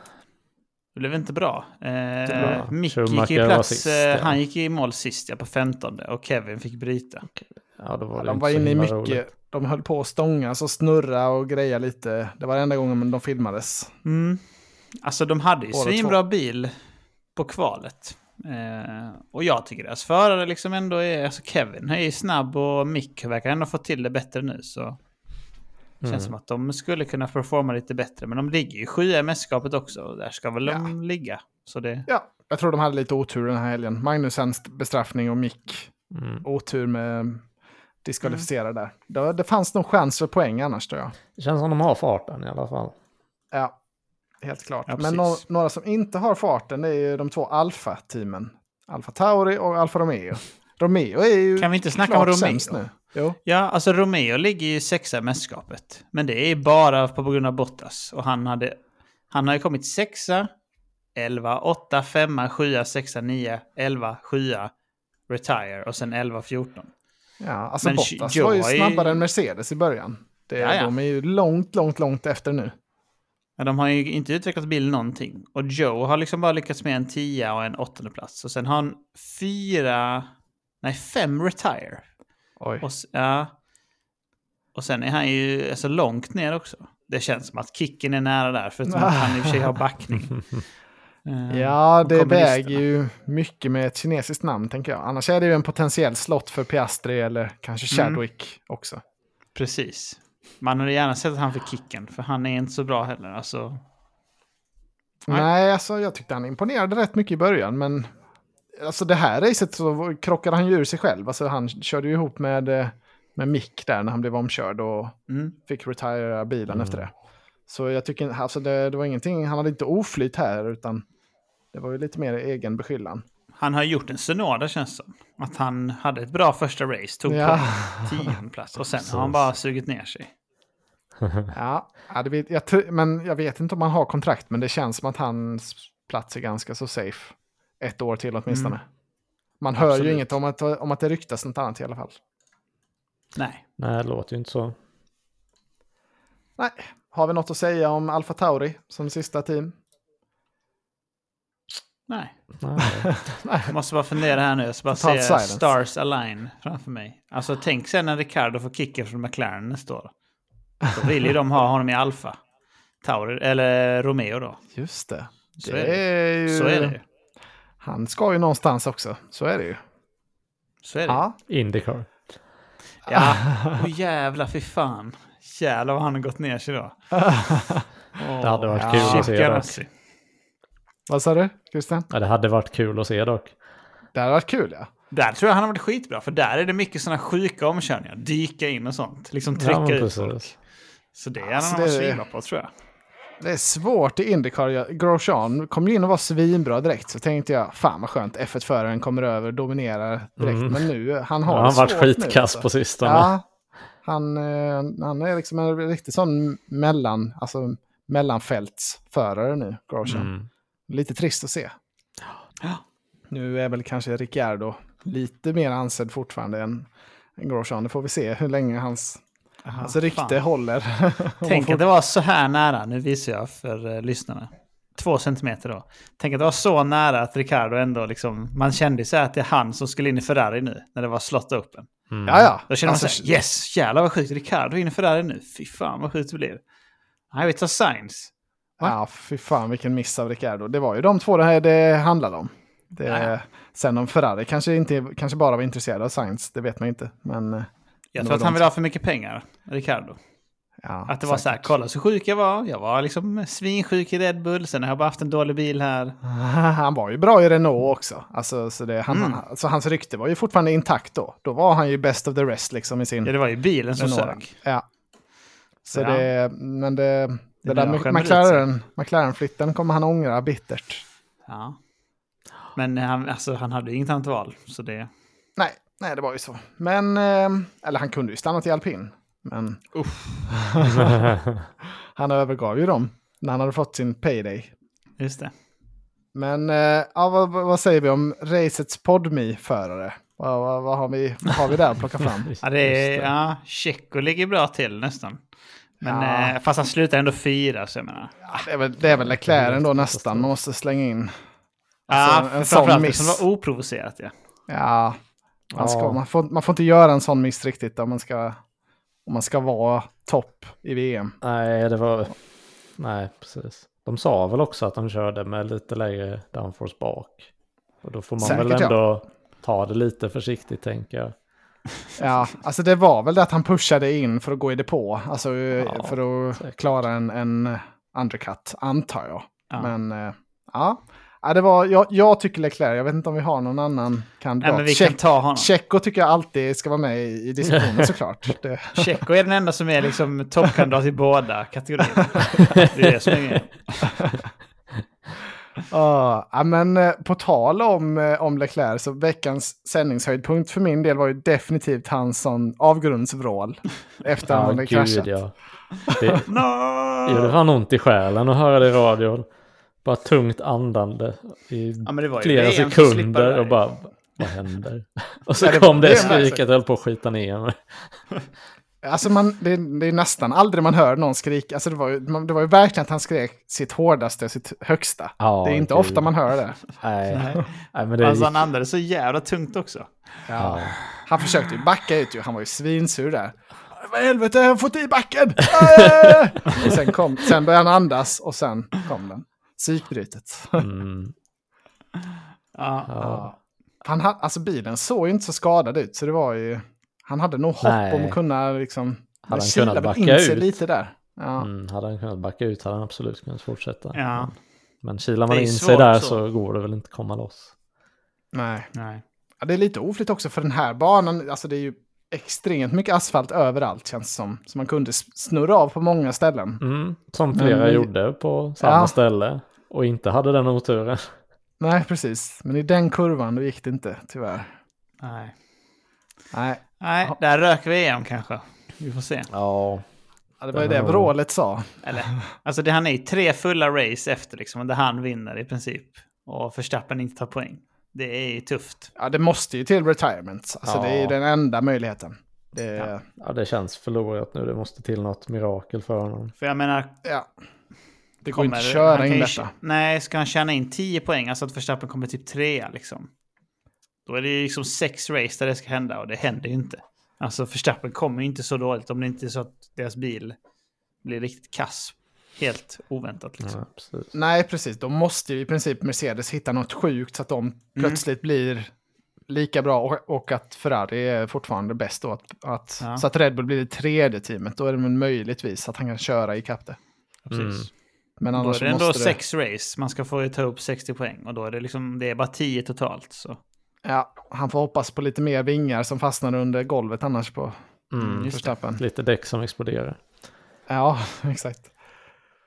Det blev inte bra. Eh. Mick gick i plats, sist, eh, ja. han gick i mål sist ja, på 15 och Kevin fick bryta. Ja, då var Ja, det de var så inne i mycket. roligt. De höll på att stångas och snurra och greja lite. Det var enda gången de filmades. Mm. Alltså de hade ju svinbra bil på kvalet. Eh, och jag tycker deras förare liksom ändå är, alltså Kevin är ju snabb och Mick verkar ändå få till det bättre nu så. Det känns Mm. som att de skulle kunna performa lite bättre. Men de ligger ju sjua i mästerskapet också och där ska väl de ligga. Så det, Ja, jag tror de hade lite otur den här helgen. Magnusens bestraffning och Mick Mm. otur med diskvalificerade där. Det, det fanns nog chans för poäng annars tror jag. Det känns som de har farten i alla fall. Ja, helt klart. Ja, Men nå- några som inte har farten det är ju de två Alfa-teamen. Alfa Tauri och Alfa Romeo. Romeo är ju Kan vi inte snacka om Romeo? nu. Jo, Ja, alltså Romeo ligger ju sexa i mästerskapet. Men det är bara på grund av Bottas. Och han, hade, han har ju kommit sexa, 11, 8, 5, 7, 6, 9, 11, 7, retire och sen 11, 14. ja, alltså Men Bottas Joe var ju snabbare än Mercedes i början. Det, Ja, ja. De är ju långt, långt, långt efter nu. Men de har ju inte utvecklat bilen någonting. Och Joe har liksom bara lyckats med en 10 och en åttonde plats. Och sen har han fyra, nej fem retire. Oj. Och, ja. och sen är han ju alltså, långt ner också. Det känns som att kicken är nära där, förutom att han i och för sig har backning. Eh, Ja, det väger ju mycket med ett kinesiskt namn, tänker jag. Annars är det ju en potentiell slott för Piastri eller kanske Mm. Chadwick också. Precis. Man hade gärna sett att han fick kicken, för han är inte så bra heller. Alltså, Nej. Nej, alltså jag tyckte han imponerade rätt mycket i början, men alltså det här racet så krockade han ju ur sig själv. Alltså han körde ju ihop med, eh, med Mick där när han blev omkörd och mm. fick retira bilen Mm. efter det. Så jag tycker, alltså det, det var ingenting, han hade inte oflyt här utan det var ju lite mer egen beskyllan. Han har gjort en Sonoda känns det som. Att han hade ett bra första race, tog Ja. på tionde plats och sen har han bara sugit ner sig. Ja, ja det vet, jag, men jag vet inte om han har kontrakt, men det känns som att hans plats är ganska så safe. Ett år till åtminstone. Man hör Absolut. ju inget om att, om att det ryktas något annat i alla fall. Nej. Nej, det låter ju inte så. Nej, har vi något att säga om Alfa Tauri som sista team? Nej. Nej. Jag måste bara fundera här nu. Jag ska bara Totalt se silence. Stars Align framför mig. Alltså tänk sen när Ricardo får kicken från McLaren nästa år. Då vill ju de ha honom i Alfa. Tauri, eller Romeo då. Just det. Så det är det. är ju... Så är det. Han ska ju någonstans också, så är det ju. Så är det. Ja, Indycar. Ja, oh, jävlar fy fan. Jävlar vad han har gått ner sig då. Det hade varit ja. kul att se dock. Vad sa du, Christian? Ja, det hade varit kul att se dock. Det hade varit kul, ja. Där tror jag han har varit skitbra, för där är det mycket sådana sjuka omkörningar. Dyka in och sånt. Liksom trycka Ja, ut folk. Så det är Alltså, han det- svinbra på tror jag. Det är svårt i Indycar. Grosjean kom ju in och var svinbra direkt. Så tänkte jag, fan vad skönt, F1-föraren kommer över och dominerar direkt. Mm. Men nu, han Ja, har han det har varit nu, skitkass alltså. på sistone. Ja, Han, eh, han är liksom en riktig sån mellan, alltså mellanfältsförare nu, Grosjean. Mm. Lite trist att se. Ja. Nu är väl kanske Ricciardo lite mer ansedd fortfarande än, än Grosjean. Det får vi se hur länge hans, hans rykte fan. håller. Tänk man att får- det var så här nära, nu visar jag för eh, lyssnarna. Två centimeter då. Tänk att det var så nära att Ricardo ändå liksom, man kände här att det är han som skulle in i Ferrari nu, när det var slott open. Mm. Ja, ja. Då man Alltså, så här, yes, jävlar vad sjukt, Ricardo är inne i Ferrari nu. Fy fan vad sjukt det blir. Nej, vi tar Sainz. Va? Ja, fy fan vilken miss av Ricciardo. Det var ju de två det, här det handlade om. Det. Sen om Ferrari kanske, inte, kanske bara var intresserad av Sainz, det vet man inte. Men eh, Jag tror att han vill ha för mycket pengar, Ricardo. ja, Att det var så här, kolla så sjuk jag var. Jag var liksom svinsjuk i Red Bull, sen har jag bara haft en dålig bil här. Han var ju bra i Renault också. Alltså, så det, han, Mm. alltså, hans rykte var ju fortfarande intakt då. Då var han ju best of the rest liksom i sin Ja, det var ju bilen som sög. Ja. Så Ja. det, men det, det, Det där med McLaren, McLaren-flytten kommer han ångra bittert. Ja. Men han, alltså, han hade inget annat val, så det... Nej, nej, det var ju så. Men, eh, eller han kunde ju stannat i alpin. Men han övergav ju dem när han hade fått sin payday. Just det. Men eh, ja, vad, vad säger vi om racets podmi förare vad, vad, vad, har vi, vad har vi där att plocka fram? Ja, det är, ja, Tjecko ligger bra till nästan. Men, Ja. eh, fast han slutar ändå fyra, så jag menar. Ja, det, är väl, det är väl Leclerc ändå nästan man måste slänga in. Ja, Alltså, en sån miss. det som var oprovocerat. Ja. Ja, man, ska, Ja. man, får, man får inte göra en sån miss riktigt om man ska, om man ska vara topp i VM. Nej, det var... Nej, precis. De sa väl också att de körde med lite lägre downforce bak. Och då får man Säkert, väl ja. ändå ta det lite försiktigt, tänker jag. Ja, alltså det var väl det att han pushade in för att gå i depå. Alltså eh, Ja, för att säkert. klara en, en undercut, antar jag. Ja. Men eh, ja, ja det var, jag, jag tycker Leclerc, jag vet inte om vi har någon annan kandidat. Nej, men vi Check- kan ta honom. Tjecko tycker jag alltid ska vara med i, i diskussionen såklart. Det, Tjecko är den enda som är liksom toppkandidat i båda kategorierna. Det är det som är. Ja, ja, men eh, på tal om, eh, om Leclerc så veckans sändningshöjdpunkt för min del var ju definitivt hans sån avgrundsvrål efter Ja, han hade kraschat. ja. Det No! gjorde fan ont i själen att höra det i radion. Bara tungt andande i Ja, men det var ju flera det sekunder och bara, vad händer? Och så Ja, det- kom det det skriket och höll på att skita ner mig. Alltså man, det, det är nästan aldrig man hör någon skrika. Alltså det, var ju, det var ju verkligen att han skrek sitt hårdaste, sitt högsta. Ja, det är inte gud. ofta man hör det. Nej, Nej. men det Alltså gick... han andades så jävla tungt också. Ja. Han försökte ju backa ut ju, han var ju svinsur där. Vad i helvete, jag har fått i backen! Och sen, kom, sen började han andas och sen kom den. Psykbrytet. Mm, Ja. ja. Han, ha- alltså bilen såg ju inte så skadad ut, så det var ju... Han hade nog hopp Nej. om att kunna liksom... Hade han kunnat backa in sig ut? lite där. Ja. Mm, hade han kunnat backa ut hade han absolut kunnat fortsätta. Ja. Men kilar Det man in sig där så. så. går det väl inte komma loss. Nej. Nej. Ja, det är lite oflytt också för den här banan, alltså det är ju extremt mycket asfalt överallt känns som. Så man kunde snurra av på många ställen. Mm, som Men flera vi- gjorde på samma Ja. ställe. Och inte hade den oturen. Nej, precis. Men i den kurvan då gick det inte, tyvärr. Nej. Nej, Nej, Ja. där rök VM kanske. Vi får se. Ja. ja, det var ju det vrålet sa. Eller, alltså det, han är ju tre fulla race efter liksom, där han vinner i princip. Och Verstappen inte tar poäng. Det är ju tufft. Ja, det måste ju till retirement. Alltså det är ju Ja. den enda möjligheten. Det, Ja. ja. ja, det känns förlorat nu. Det måste till något mirakel för honom. För jag menar... Det går inte att köra han kan in detta. Nej, ska han tjäna in 10 poäng, alltså att Verstappen kommer typ trea liksom. Då är det ju liksom sex race där det ska hända och det händer ju inte. Alltså Verstappen kommer ju inte så dåligt om det inte är så att deras bil blir riktigt kass. Helt oväntat liksom. Ja, precis. Nej, precis. Då måste ju i princip Mercedes hitta något sjukt så att de plötsligt blir lika bra och, och att Ferrari är fortfarande bäst då. Att, att, Ja. Så att Red Bull blir det tredje teamet. Då är det möjligtvis att han kan köra ikapp det. Precis. Men Då annars är så det ändå måste det... sex race. Man ska få ta upp 60 poäng och då är det liksom, det är bara 10 totalt. Så. Ja, han får hoppas på lite mer vingar som fastnar under golvet annars på Mm. Just Verstappen. Lite däck som exploderar. Ja, exakt.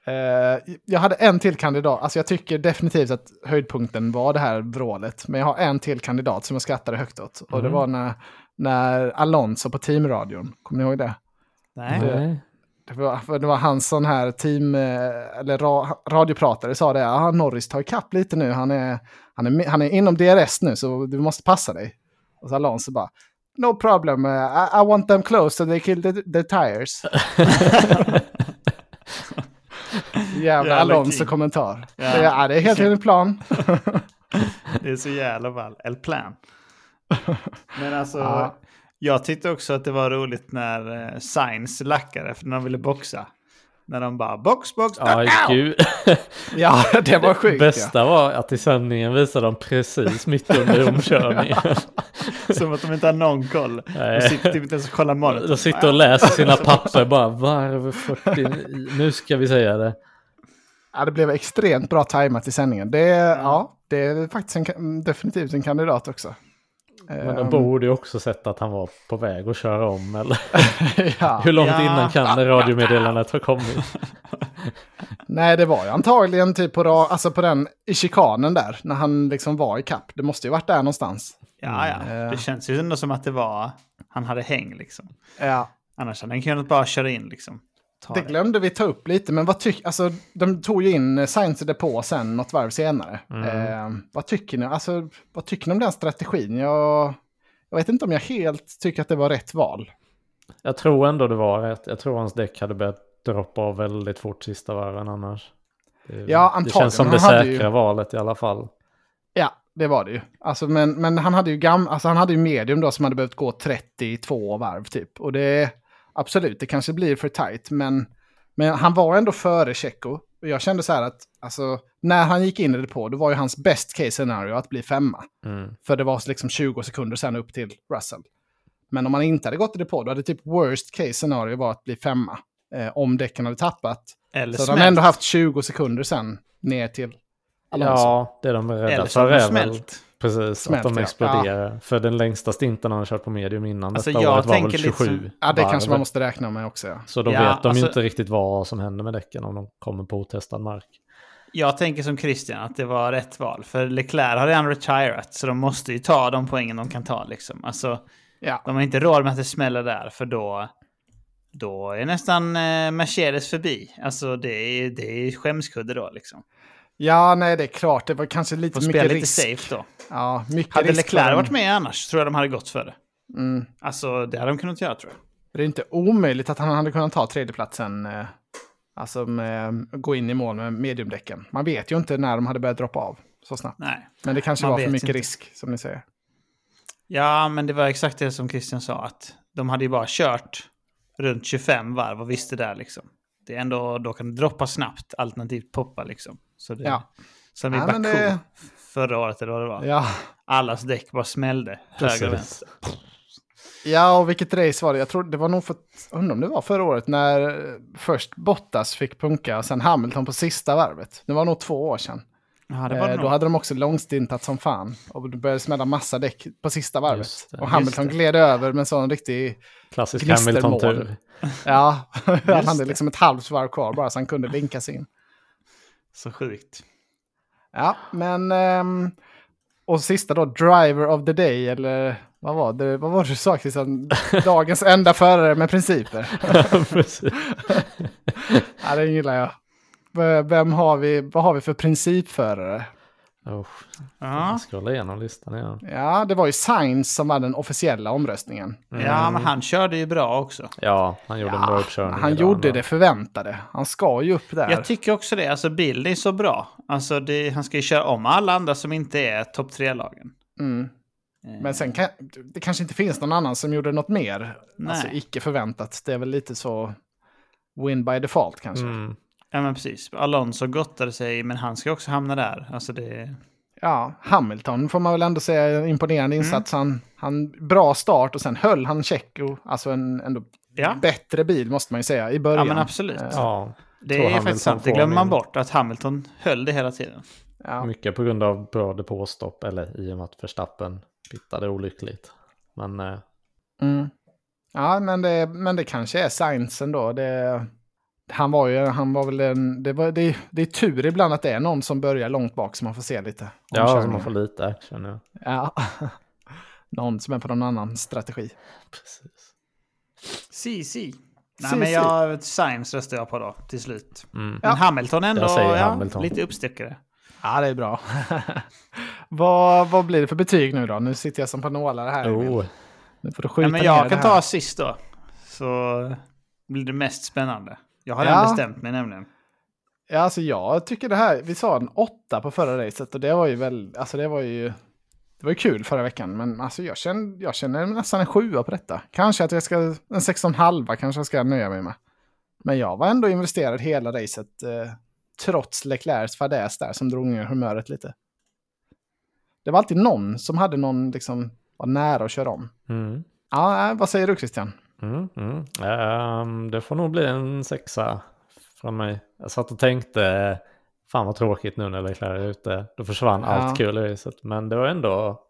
Eh, jag hade en till kandidat. Alltså jag tycker definitivt att höjdpunkten var det här vrålet. Men jag har en till kandidat som jag skrattade högt åt. Och det Mhm. var när, när Alonso på teamradion, kommer ni ihåg det? Nej. Nej. Det var, det var hans sån här team, eh, eller ra, radiopratare sa det. Ja, Norris tar ikapp lite nu. Han är, han, är, han är inom DRS nu så du måste passa dig. Och så Alonso bara. No problem, eh, I, I want them close so they kill the, the tires. Jävla Jävla Alonso king. kommentar. Ja. Det, ja, det är helt enligt plan. Det är så jävla ball. El plan. Men alltså, Ja. Jag tyckte också att det var roligt när eh, Sainz lackade för när de ville boxa. När de bara box, box, Ja, box. gud. Ja, det var sjukt. Bästa var att i sändningen visade de precis mitt under omkörningen. Som att de inte har någon koll. De Nej. sitter typ inte ens och kollar monitorn. De sitter och läser sina papper bara varv 40. Nu ska vi säga det. Ja, det blev extremt bra tajmat i sändningen. Det, ja. det är faktiskt en, definitivt en kandidat också. Men de Ehm, borde ju också sett att han var på väg att köra om. Eller ja. hur långt Ja. innan kan det radiomeddelandet ha kommit? Nej, det var ju antagligen typ på, alltså på den i chikanen där, när han liksom var i kapp. Det måste ju varit där någonstans. Ja, ja. Mm. Det känns ju ändå som att det var... Han hade häng liksom. Ja, Annars hade han kunnat bara köra in liksom. Det glömde vi ta upp lite, men vad tycker, alltså de tog ju in eh, Science depå sen något varv senare. Eh, vad tycker ni, alltså vad tycker ni om den strategin? Jag, jag vet inte om jag helt tycker att det var rätt val. Jag tror ändå det var rätt. Jag tror hans däck hade börjat droppa av väldigt fort sista varven annars. Det, Ja, Det antagligen. känns som det säkra ju- valet i alla fall. Ja, det var det ju. Alltså, men, men han hade ju gam, alltså, han hade ju medium då som hade behövt gå 32 varv typ. Och det, absolut, det kanske blir för tight, men, men han var ändå före Checo. Och jag kände så här att, alltså, när han gick in i det på, då var ju hans best case scenario att bli femma. Mm. För det var liksom 20 sekunder sen upp till Russell. Men om man inte hade gått i det på, då hade typ worst case scenario var att bli femma. Eh, om däcken hade tappat. Eller Så hade smält. han ändå haft 20 sekunder sen ner till Alonso. Ja, det de är rädda Eller så för är väl smält. Precis Smält, att de ja. exploderar. För den längsta stinten han har kört på medium innan Alltså, detta jag året var väl tänker lite 27 som- Ja, det varv. kanske man måste räkna med också. Ja. Så då Ja, vet de alltså- ju inte riktigt vad som händer med däcken om de kommer på otestad mark. Jag tänker som Christian att det var rätt val. För Leclerc har redan retirat, så de måste ju ta de poängen de kan ta. Liksom. Alltså, Ja. de har inte råd med att det smäller där, för då, då är nästan eh, Mercedes förbi. Alltså det är, det är skämskudde då liksom. Ja, nej, det är klart. Det var kanske lite Får mycket spela lite risk. safe då. Ja, mycket Hade risk. Leclerc för dem. varit med annars tror jag de hade gått för det. Mm. Alltså det hade de kunnat göra tror jag. Det är inte omöjligt att han hade kunnat ta tredjeplatsen. Eh, alltså med, gå in i mål med mediumdäcken. Man vet ju inte när de hade börjat droppa av så snabbt. Nej. Men det kanske var för mycket inte. risk, som ni säger. Ja, men det var exakt det som Christian sa. Att de hade ju bara kört runt 25 varv och visste där liksom. Det är ändå, då kan det droppa snabbt, alternativt poppa liksom. Så det, Ja. I Ja, Baku det- förra året eller vad det var. Ja. Allas däck bara smällde. Höger och vänster. ja, och vilket race var det? Jag tror det var nog för, undrar om det var förra året när först Bottas fick punka och sen Hamilton på sista varvet. Det var nog två år sedan. Ja, det var det Eh, då hade de också långstintat som fan. Och det började smälla massa däck på sista varvet. Det, och Hamilton gled över med en sån riktig... Klassisk. Hamilton-tur. Ja, han hade det. liksom ett halvt varv kvar bara så han kunde vinka sig in. Så sjukt. Ja, men... ehm, och sista då, driver of the day, eller vad var det, vad var det du sa Christian? Dagens enda förare med principer. Precis. Ja, det gillar jag. V- Vem har vi, vad har vi för principförare? Oh, Ja. jag scrollar igenom listan igen. Ja, det var ju Sainz som var den officiella omröstningen. ja, men han körde ju bra också. Ja, han gjorde en bra uppkörning. han gjorde det förväntade. Han ska ju upp där. Jag tycker också det. Alltså bild är så bra. Alltså det, han ska ju köra om alla andra som inte är topp tre-lagen. Mm. Eh, Men sen kan, det kanske inte finns någon annan som gjorde något mer. Nej. Alltså icke förväntat. Det är väl lite så win by default kanske. Mm. Ja, men precis. Alonso gottade sig, men han ska också hamna där. Alltså det... Ja, Hamilton får man väl ändå säga en imponerande Mm. insats. Han, han, bra start och sen höll han Checo, alltså en ändå Ja. bättre bil måste man ju säga i början. Ja, men absolut. Eh, Ja, Det är Hamilton faktiskt sant. Det glömmer man bort. Att Hamilton höll det hela tiden. ja. mycket på grund av bra depåstopp, eller i och med att Verstappen pittade olyckligt. Men eh, Mm. Ja, men det, men det kanske är Sainz ändå. Det, han var ju, han var väl en, det, var, det, det är tur ibland att det är någon som börjar långt bak så man får se lite. ja, omkörningar. man får lite action. Ja. Ja. någon som är på någon annan strategi. Precis. Si. Nej, men jag, Science röstar jag på då, till slut. Mm. Men Ja. Hamilton ändå, Jag säger ja, Hamilton. lite uppstickare. Ja, det är bra. vad, vad blir det för betyg nu då? Nu sitter jag som på nålar här. Oh, Nu får du skjuta Ja, men ner jag kan ta sist då. Så blir det mest spännande. Jag har Ja. bestämt mig nämligen. Ja, alltså jag tycker det här, vi sa en åtta på förra racet och det var ju väl, alltså det var ju, det var ju kul förra veckan, men alltså jag känner, jag känner nästan en sjua på detta. Kanske att jag ska, en 16,5 kanske jag ska nöja mig med. Men jag var ändå investerad hela racet, eh, trots Leclercs fadäs där som drog ner humöret lite. Det var alltid någon som hade någon, liksom, var nära att köra om. mm. Ja, äh, vad säger du Christian? Mm, mm. Ehm, det får nog bli en sexa från mig. Jag satt och tänkte, fan vad tråkigt nu när Leclerc är ute. Då försvann Ja. allt kul i racet. Men det var ändå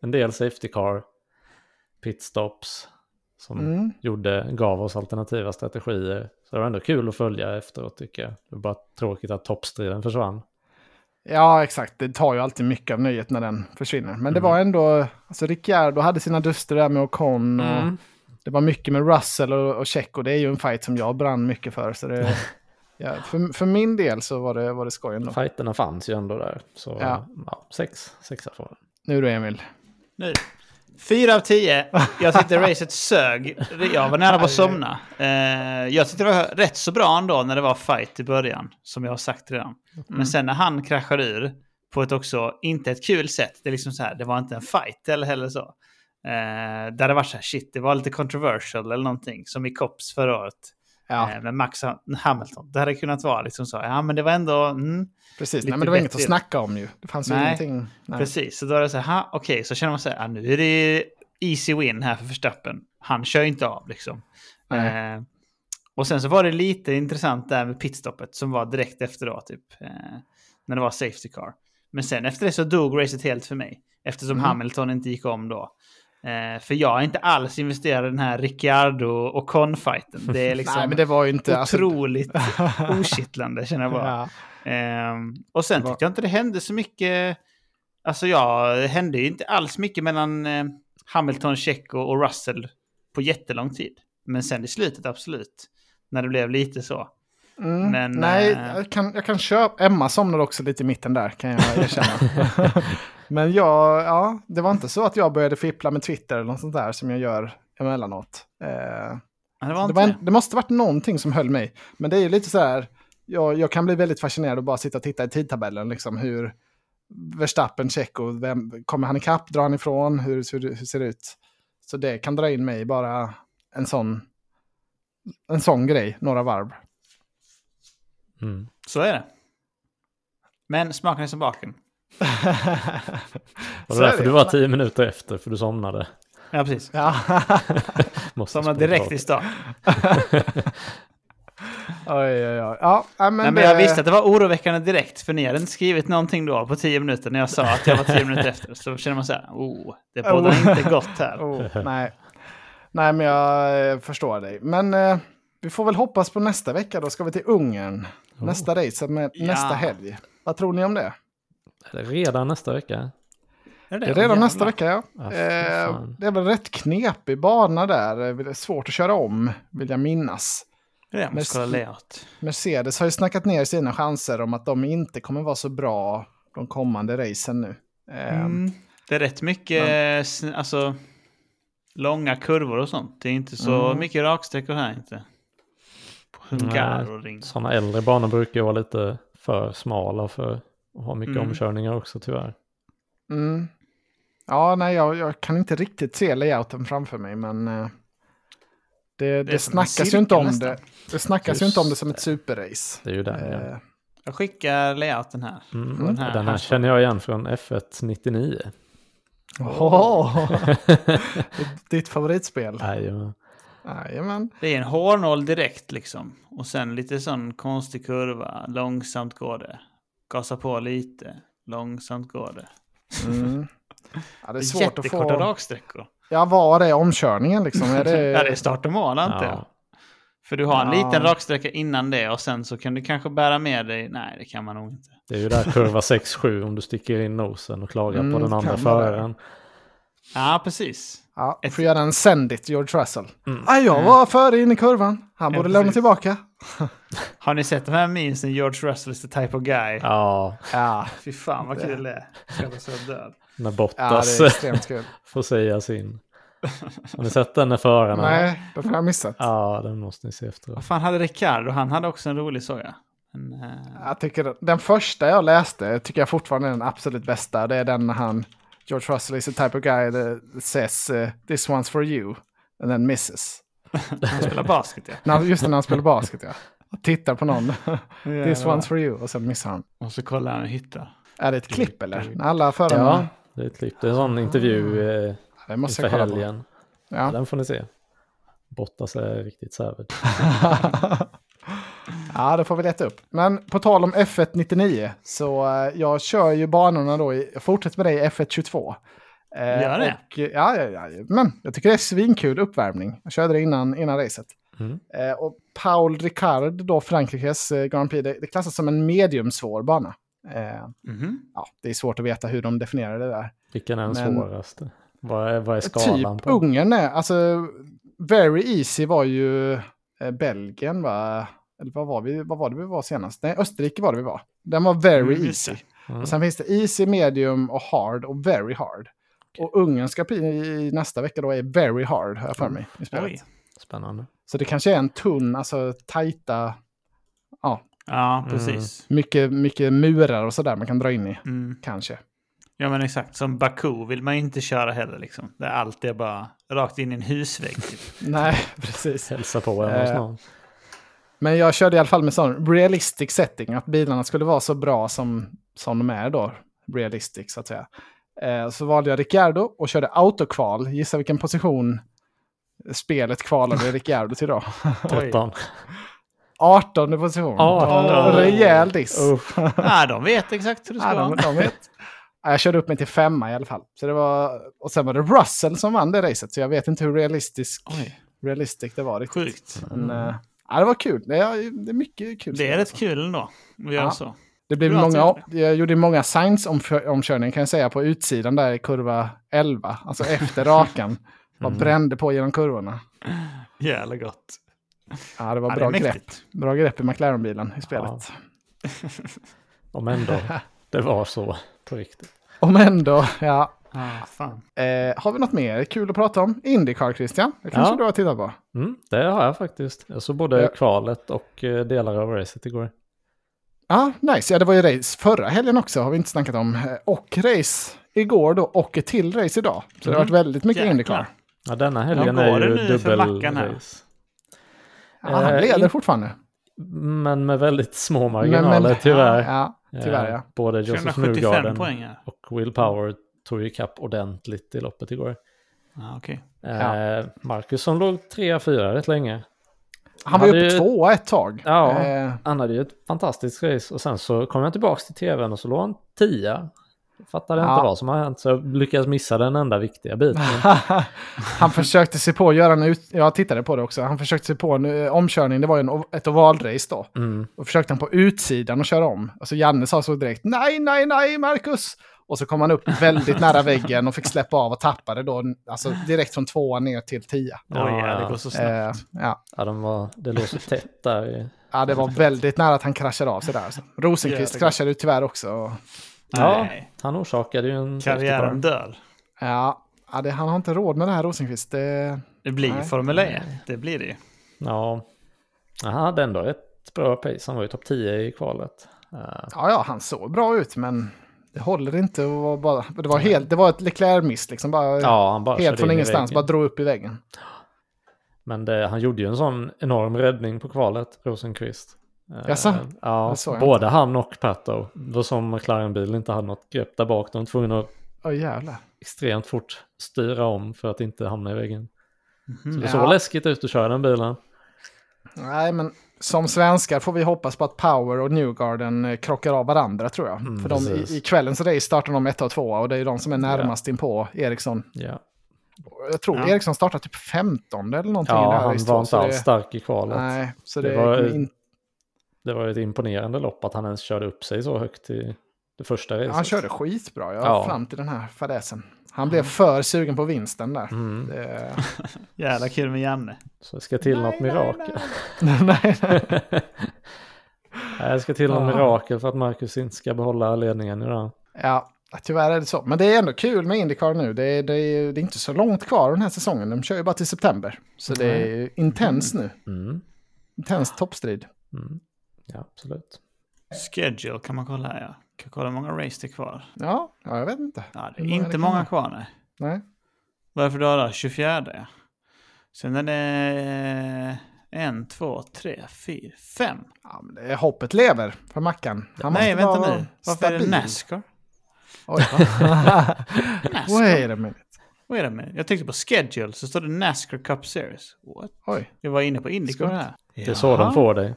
en del safety car, pitstops som Mm. gjorde, gav oss alternativa strategier. Så det var ändå kul att följa efteråt tycker jag. Det var bara tråkigt att toppstriden försvann. Ja, exakt. Det tar ju alltid mycket av nöjet när den försvinner. Men det Mm. var ändå, alltså Ricciardo hade sina duster där med Ocon och Mm. Det var mycket med Russell och, och Checo. Det är ju en fight som jag brann mycket för. Så det, ja, för, för min del så var det, var det skoj ändå. Fighterna fanns ju ändå där. Så Ja. ja, sex, sexa får den. Nu då Emil. Nu. Fyra av tio. Jag tyckte racet sög. Jag var nära på att somna. Eh, jag tyckte det var rätt så bra ändå när det var fight i början, som jag har sagt redan. Men sen när han kraschar ur på ett också, inte ett kul sätt, det är liksom så här, det var inte en fight eller heller så. Eh, där det var så här, shit, det var lite controversial eller någonting, som i Cops förra året. Ja, Eh, med Max Hamilton. Det hade kunnat vara liksom så, ja men det var ändå, mm, precis. Nej, men det var inget att snacka om ju. Det fanns ju Nej, ingenting. Nej. Precis, så då är det så här, okej, så känner man så här, ja, nu är det easy win här för Verstappen. Han kör ju inte av liksom. Eh, och sen så var det lite intressant där med pitstoppet som var direkt efter då, typ. Eh, när det var safety car. Men sen efter det så dog racet helt för mig. Eftersom Mm. Hamilton inte gick om då. Eh, för jag är inte alls investerad i den här Ricciardo och Con-fighten. Det är liksom Nej, men det var ju inte... alltså- otroligt okittlande känner jag bara. ja. Ehm, och sen var- tyckte jag inte det hände så mycket. Alltså ja, det hände ju inte alls mycket mellan eh, Hamilton, Checo och Russell på jättelång tid. Men sen i slutet absolut. När det blev lite så. Mm, Men, nej, eh, jag kan, jag kan köpa... Emma somnade också lite i mitten där, kan jag erkänna. Men jag, ja, det var inte så att jag började fippla med Twitter eller något sånt där som jag gör emellanåt. Eh, det var det, var en, det. måste varit någonting som höll mig. Men det är ju lite så här, jag, jag kan bli väldigt fascinerad och bara sitta och titta i tidtabellen, liksom hur Verstappen, Checo, vem, kommer han ikapp, drar han ifrån, hur, hur, hur ser det ut? Så det kan dra in mig bara en sån, en sån grej, några varv. Mm. Så är det. Men smaken är som baken. Det var är därför du var tio minuter efter, för du somnade. Ja, precis. Ja. Somnade direkt i start. oj, oj, oj. Ja, ja, men, Nej, men det- jag visste att det var oroväckande direkt. För ni hade inte skrivit någonting då på tio minuter när jag sa att jag var tio minuter efter. Så känner man så här, oh, det bådar Oh. inte gott här. Oh, nej. nej, men jag eh, förstår dig. Men eh, vi får väl hoppas på nästa vecka. Då ska vi till Ungern. Nästa race med Ja. nästa helg. Vad tror ni om det? Är det redan nästa vecka? Är Det är redan Jävlar. nästa vecka, ja. Fy Eh, det är väl rätt knepig bana där. Det är svårt att köra om, vill jag minnas. Det det layout. Mercedes har ju snackat ner sina chanser om att de inte kommer vara så bra de kommande racen nu. Eh, Mm. Det är rätt mycket sn- alltså, långa kurvor och sånt. Det är inte så Mm. mycket raksträckor här inte. Sådana äldre banor brukar ju vara lite för smala för att ha mycket Mm. omkörningar också tyvärr. Mm. Ja, nej, jag, jag kan inte riktigt se layouten framför mig, men eh, det, det, en snackas ju inte om cirkel det. Det snackas ju Just inte om det som ett superrace. Det är ju den ja. Eh, Jag skickar layouten här. Mm. den här Den här känner jag igen från F1 99. Åh! Ditt favoritspel? Jajamän. Jajamän. Det är en hårnål direkt liksom. Och sen lite sån konstig kurva. Långsamt går det. Gasa på lite. Långsamt går det. Mm. Ja, det är svårt att jättekorta få... raksträckor. Ja, var är omkörningen liksom? Är det... Ja, det är start och mål antar jag. Ja. För du har en Ja. liten raksträcka innan det och sen så kan du kanske bära med dig. Nej, det kan man nog inte. Det är ju där kurva 6-7 om du sticker in nosen och klagar Mm, på den andra föraren. Ja, precis. Ja, får göra en send it, George Russell. Mm. Ah, jag var före in i kurvan. Han Ja, borde lämna tillbaka. Har ni sett de här memesen George Russell is the type of guy? Ja, Ja, Fy fan vad kul det är. Död. när ja Bottas det är extremt kul. får säga sin. Har ni sett den när förarna? Nej, det har jag missat. Ja, den måste ni se efteråt. Vad fan hade Ricardo? Han hade också en rolig såg jag. Men, eh, Jag tycker den första jag läste tycker jag fortfarande är den absolut bästa. Det är den när han, George Russell is the type of guy that says uh, this one's for you and then misses. han spelar basket ja. Just när han spelar basket ja. Och tittar på någon. this one's for you och sen missar han. Och så kollar han och hittar. Är det ett klipp eller? När alla förarna... Ja, det är ett klipp. Det är en sån intervju eh, det måste inför jag kolla på. helgen. Ja. Ja. Den får ni se. Bottas är riktigt savage. Ja, det får vi leta upp. Men på tal om F1 99, så eh, jag kör ju banorna då, i, jag fortsätter med det i F1 22. Eh, Gör det? Och, eh, ja, ja, ja, men jag tycker det är svinkul uppvärmning. Jag körde det innan, innan racet. Mm. Och Paul Ricard, då Frankrikes Grand Prix, det, det klassas som en mediumsvår bana. Mhm. ja, det är svårt att veta hur de definierar det där. Vilken är den Men- svåraste? Vad är, vad är skalan Typ på? Ungern är, alltså very easy var ju eh, Belgien va? Eller vad var, vi, vad var det vi var senast? Nej, Österrike var det vi var. Den var very Mm, easy. Mm. Och sen finns det easy, medium och hard och very hard. Och Ungern ska bli i nästa vecka då är very hard, har jag för mig. I spelet. Oj. Spännande. Så det kanske är en tunn, alltså tajta, ja, Ja, precis. mycket, mycket murar och sådär man kan dra in i, Mm. kanske. Ja, men exakt. Som Baku vill man inte köra heller liksom. Där allt är bara rakt in i en husvägg. Typ. Nej, precis. Hälsa på en hos någon. Men jag körde i alla fall med sån realistic setting, att bilarna skulle vara så bra som, som de är då. Realistic så att säga. Eh, så valde jag Ricciardo och körde autokval. Gissa vilken position spelet kvalade Ricciardo till då. 13. 18 position. 18. Rejäl diss. Uff. Ja, de vet exakt hur det ska vara. de vet. Ja, Jag körde upp mig till femma i alla fall. Så det var, och sen var det Russell som vann det racet, så jag vet inte hur realistisk, Oj, realistic det var riktigt. sjukt. Men, eh, ja, det var kul. Det är, det är mycket kul. Det är rätt kul ändå att göra Ja. så. Det blev många, jag gjorde många Sainz-omkörningar kan jag säga på utsidan där i kurva 11. Alltså efter rakan. Bara Mm. brände på genom kurvorna. Jävla gott. Ja, det var Ja, bra det grepp. Bra grepp i McLaren-bilen i spelet. Om ändå det var så på riktigt. Om ändå, ja. Ah, fan. Eh, har vi något mer kul att prata om? Indycar, Christian? Det kanske Ja. du har tittat på? Mm, det har jag faktiskt. Jag såg både Ja. kvalet och eh, delar av racet igår. Ja, nice. Ja, det var ju race förra helgen också, har vi inte snackat om. Eh, Och race igår då, och ett till race idag. Så det har Mm. varit väldigt mycket Jäklar. Indycar. Ja, denna helgen Ja, är ju dubbelrace. Ja, han Eh, leder in- fortfarande. Men med väldigt små Men- marginaler men- tyvärr. Ja, tyvärr ja. Både Joseph 375 Newgarden poäng och Will Power tog ju kapp ordentligt i loppet igår. Ah, okej. Eh, Marcus som låg 3-4 rätt länge. Han var ju uppe ju- tvåa ett tag. Ja. Eh, Han hade ju ett fantastiskt race och sen så kom jag tillbaka till tvn och så låg han 10. Fattade Ja. inte vad som har hänt så jag lyckades missa den enda viktiga biten. han försökte se på att göra en ut... Jag tittade på det också. Han försökte se på en eh, omkörning. Det var ju en, ett ovalrace då. Mm. Och försökte han på utsidan att köra om. Och så Janne sa så direkt nej, nej, nej, Marcus. Och så kom han upp väldigt nära väggen och fick släppa av och tappade då. Alltså direkt från tvåan ner till tia. Ja, Oj, ja, det går så snabbt. Eh, ja. Ja, de var, det låg så tätt där. ja, det var väldigt nära att han kraschade av sig där. Alltså. Rosenqvist kraschade ju tyvärr också. Och, Ja, Nej. han orsakade ju en Karriären dör. ja, ja det, han har inte råd med det här Rosenqvist. Det, Det blir Nej. Formel 1. Det blir det ju. Ja, han hade ändå ett bra pace. Han var ju topp 10 i kvalet. Eh, Ja, ja, han såg bra ut, men det håller inte. att vara bara, det, var helt, det var ett Leclerc-miss, liksom. Bara, Ja, bara helt från ingenstans, bara drog upp i väggen. Men det, han gjorde ju en sån enorm räddning på kvalet, Rosenqvist. Eh, Jaså? Ja, både han och Pato. Det var som McLaren-bilen inte hade något grepp där bak. De var tvungna att jävlar. extremt fort styra om för att inte hamna i väggen. Så det Ja. såg läskigt ut att köra den bilen. Nej, men som svenskar får vi hoppas på att Power och Newgarden eh, krockar av varandra, tror jag. Mm, För de, i, i kvällens race startar de ett och två och det är de som är närmast in på Eriksson. Ja, Jag tror Ja. Eriksson startar typ 15 eller någonting i ja det här han var inte så alls stark i kvalet. Nej, så Det det, var- in, Det var ett imponerande lopp att han ens körde upp sig så högt i det första racet. han körde skitbra ja, Ja. fram till den här fadäsen. Han blev för sugen på vinsten där. Mm. Det, Jävla kul med Janne. Så det ska till något mirakel. nej, nej. Nej, Det ska till något mirakel för att Marcus inte ska behålla ledningen idag. Ja, tyvärr är det så. Men det är ändå kul med Indycar nu. Det är, det är, det är inte så långt kvar den här säsongen. De kör ju bara till september. Så det är intens nu. Mm. Intens toppstrid. Mm. Ja, absolut. Schedule kan man kolla här ja. Kan kolla hur många race det är kvar. Ja, ja, jag vet inte. Ja, det är många det inte kan många kvar nej. Nej. Varför då? då? 24 ja. Sen är det en, två, tre, fyra, fem. Ja, men det är hoppet lever för Mackan. Han Nej, måste vänta nu. Varför är det stabil. Nascar? Oj. Nascar? Wait a minute. Wait a minute. Jag tänkte på schedule så står det Nascar Cup Series. What? Oj. Jag var inne på Indycar här. Det är så de får dig.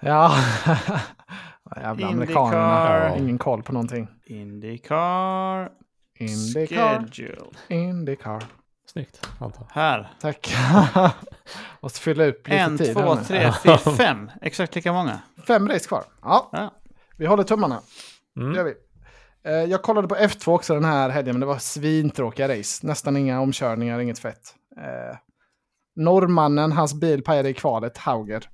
Ja. Jävla amerikanerna. Indycar. Ingen koll på någonting. Indycar. Indycar. Schedule. Indycar. Snyggt, antar jag. Här. Tack. Måste fylla upp lite En, tid. två, här nu. tre, fyra, fem. Exakt lika många. Fem race kvar. Ja, Ja. vi håller tummarna. Det gör Mm. vi. Eh, Jag kollade på F2 också den här helgen, men det var svintråkiga race. Nästan inga omkörningar, inget fett. Eh, norrmannen, hans bil pajade i kvalet, Hauger.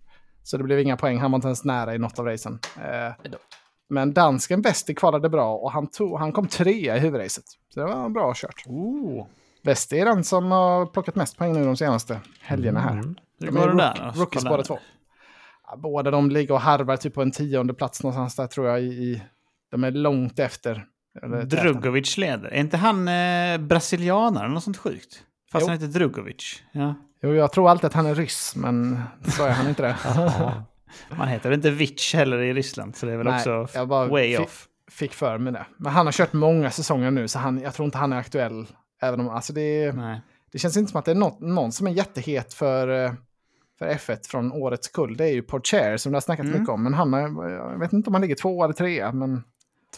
Så det blev inga poäng, han var inte ens nära i något av racen. Eh, men dansken Westi kvalade bra och han, tog, han kom trea i huvudracet. Så det var bra kört. Ooh. Westi är den som har plockat mest poäng nu de senaste helgerna här. Mm. Hur De går det rook- där då? Rookies båda två. Ja, båda de ligger och harvar typ på en tionde plats någonstans där tror jag. I, de är långt efter. täten. Drugovic leder. Är inte han eh, brasilianare eller något sånt sjukt? Fast Jo. han heter Drugovic. Ja. Jo, jag tror alltid att han är ryss, men så är han inte det. Man heter inte Vic heller i Ryssland, så det är väl Nej, också way off. Fick för mig det. Men han har kört många säsonger nu, så han, jag tror inte han är aktuell. Även om, alltså det, Nej. det känns inte som att det är något, någon som är jättehet för, eh, för F1 från årets kull. Det är ju Porcher som det har snackat Mm. mycket om. Men han har, jag vet inte om han ligger två eller tre, men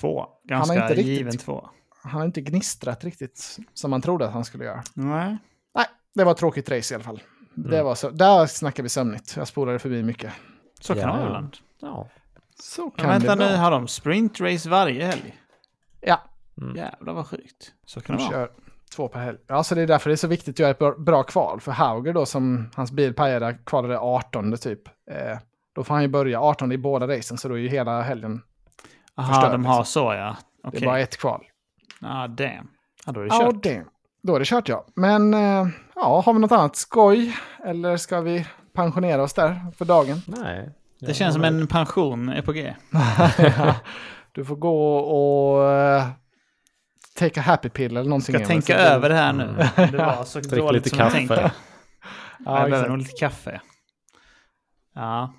Två. Han har Ganska inte riktigt- given två. Han har inte gnistrat riktigt som man trodde att han skulle göra. Nej. Nej, det var ett tråkigt race i alla fall. Det Mm. var så, där snackar vi sömnigt. Jag spolade förbi mycket. Så kan Ja, det ibland. Ja. Så Men kan vänta det nu, har de sprintrace varje helg? Ja, Mm. Jävlar vad sjukt. Så kan de det vara. kör två per helg. Ja, så det är därför det är så viktigt att göra ett bra, bra kval. För Hauger då, som hans bil pajade, kvalade 18 typ. Eh, då får han ju börja 18 i båda racen, så då är ju hela helgen. Aha, förstör, de har liksom. så ja. Det Okej. är bara ett kval. Ah, damn. Ja, då är det Ja, kört. det. Då är det kört ja. Men eh, ja, har vi något annat skoj? Eller ska vi pensionera oss där för dagen? Nej. Det känns som en pension är på G. du får gå och uh, take a happy pill eller någonting. Ska Emil, tänka så att du- över det här nu. Mm. Det var så Drick dåligt lite som jag kaffe. tänkte. Ja, jag behöver nog lite kaffe. Ja.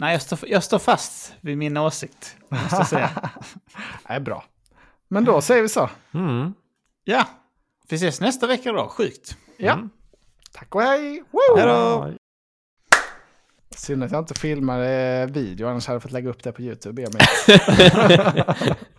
Nej, jag står, jag står fast vid min åsikt. Måste jag säga. Nej, bra. Men då säger vi så. Mm. ja, vi ses nästa vecka då. Sjukt. Ja. Mm. Tack och hej! Woo! Hej då! Ja, Synd att jag inte filmade video, annars hade jag fått lägga upp det på YouTube.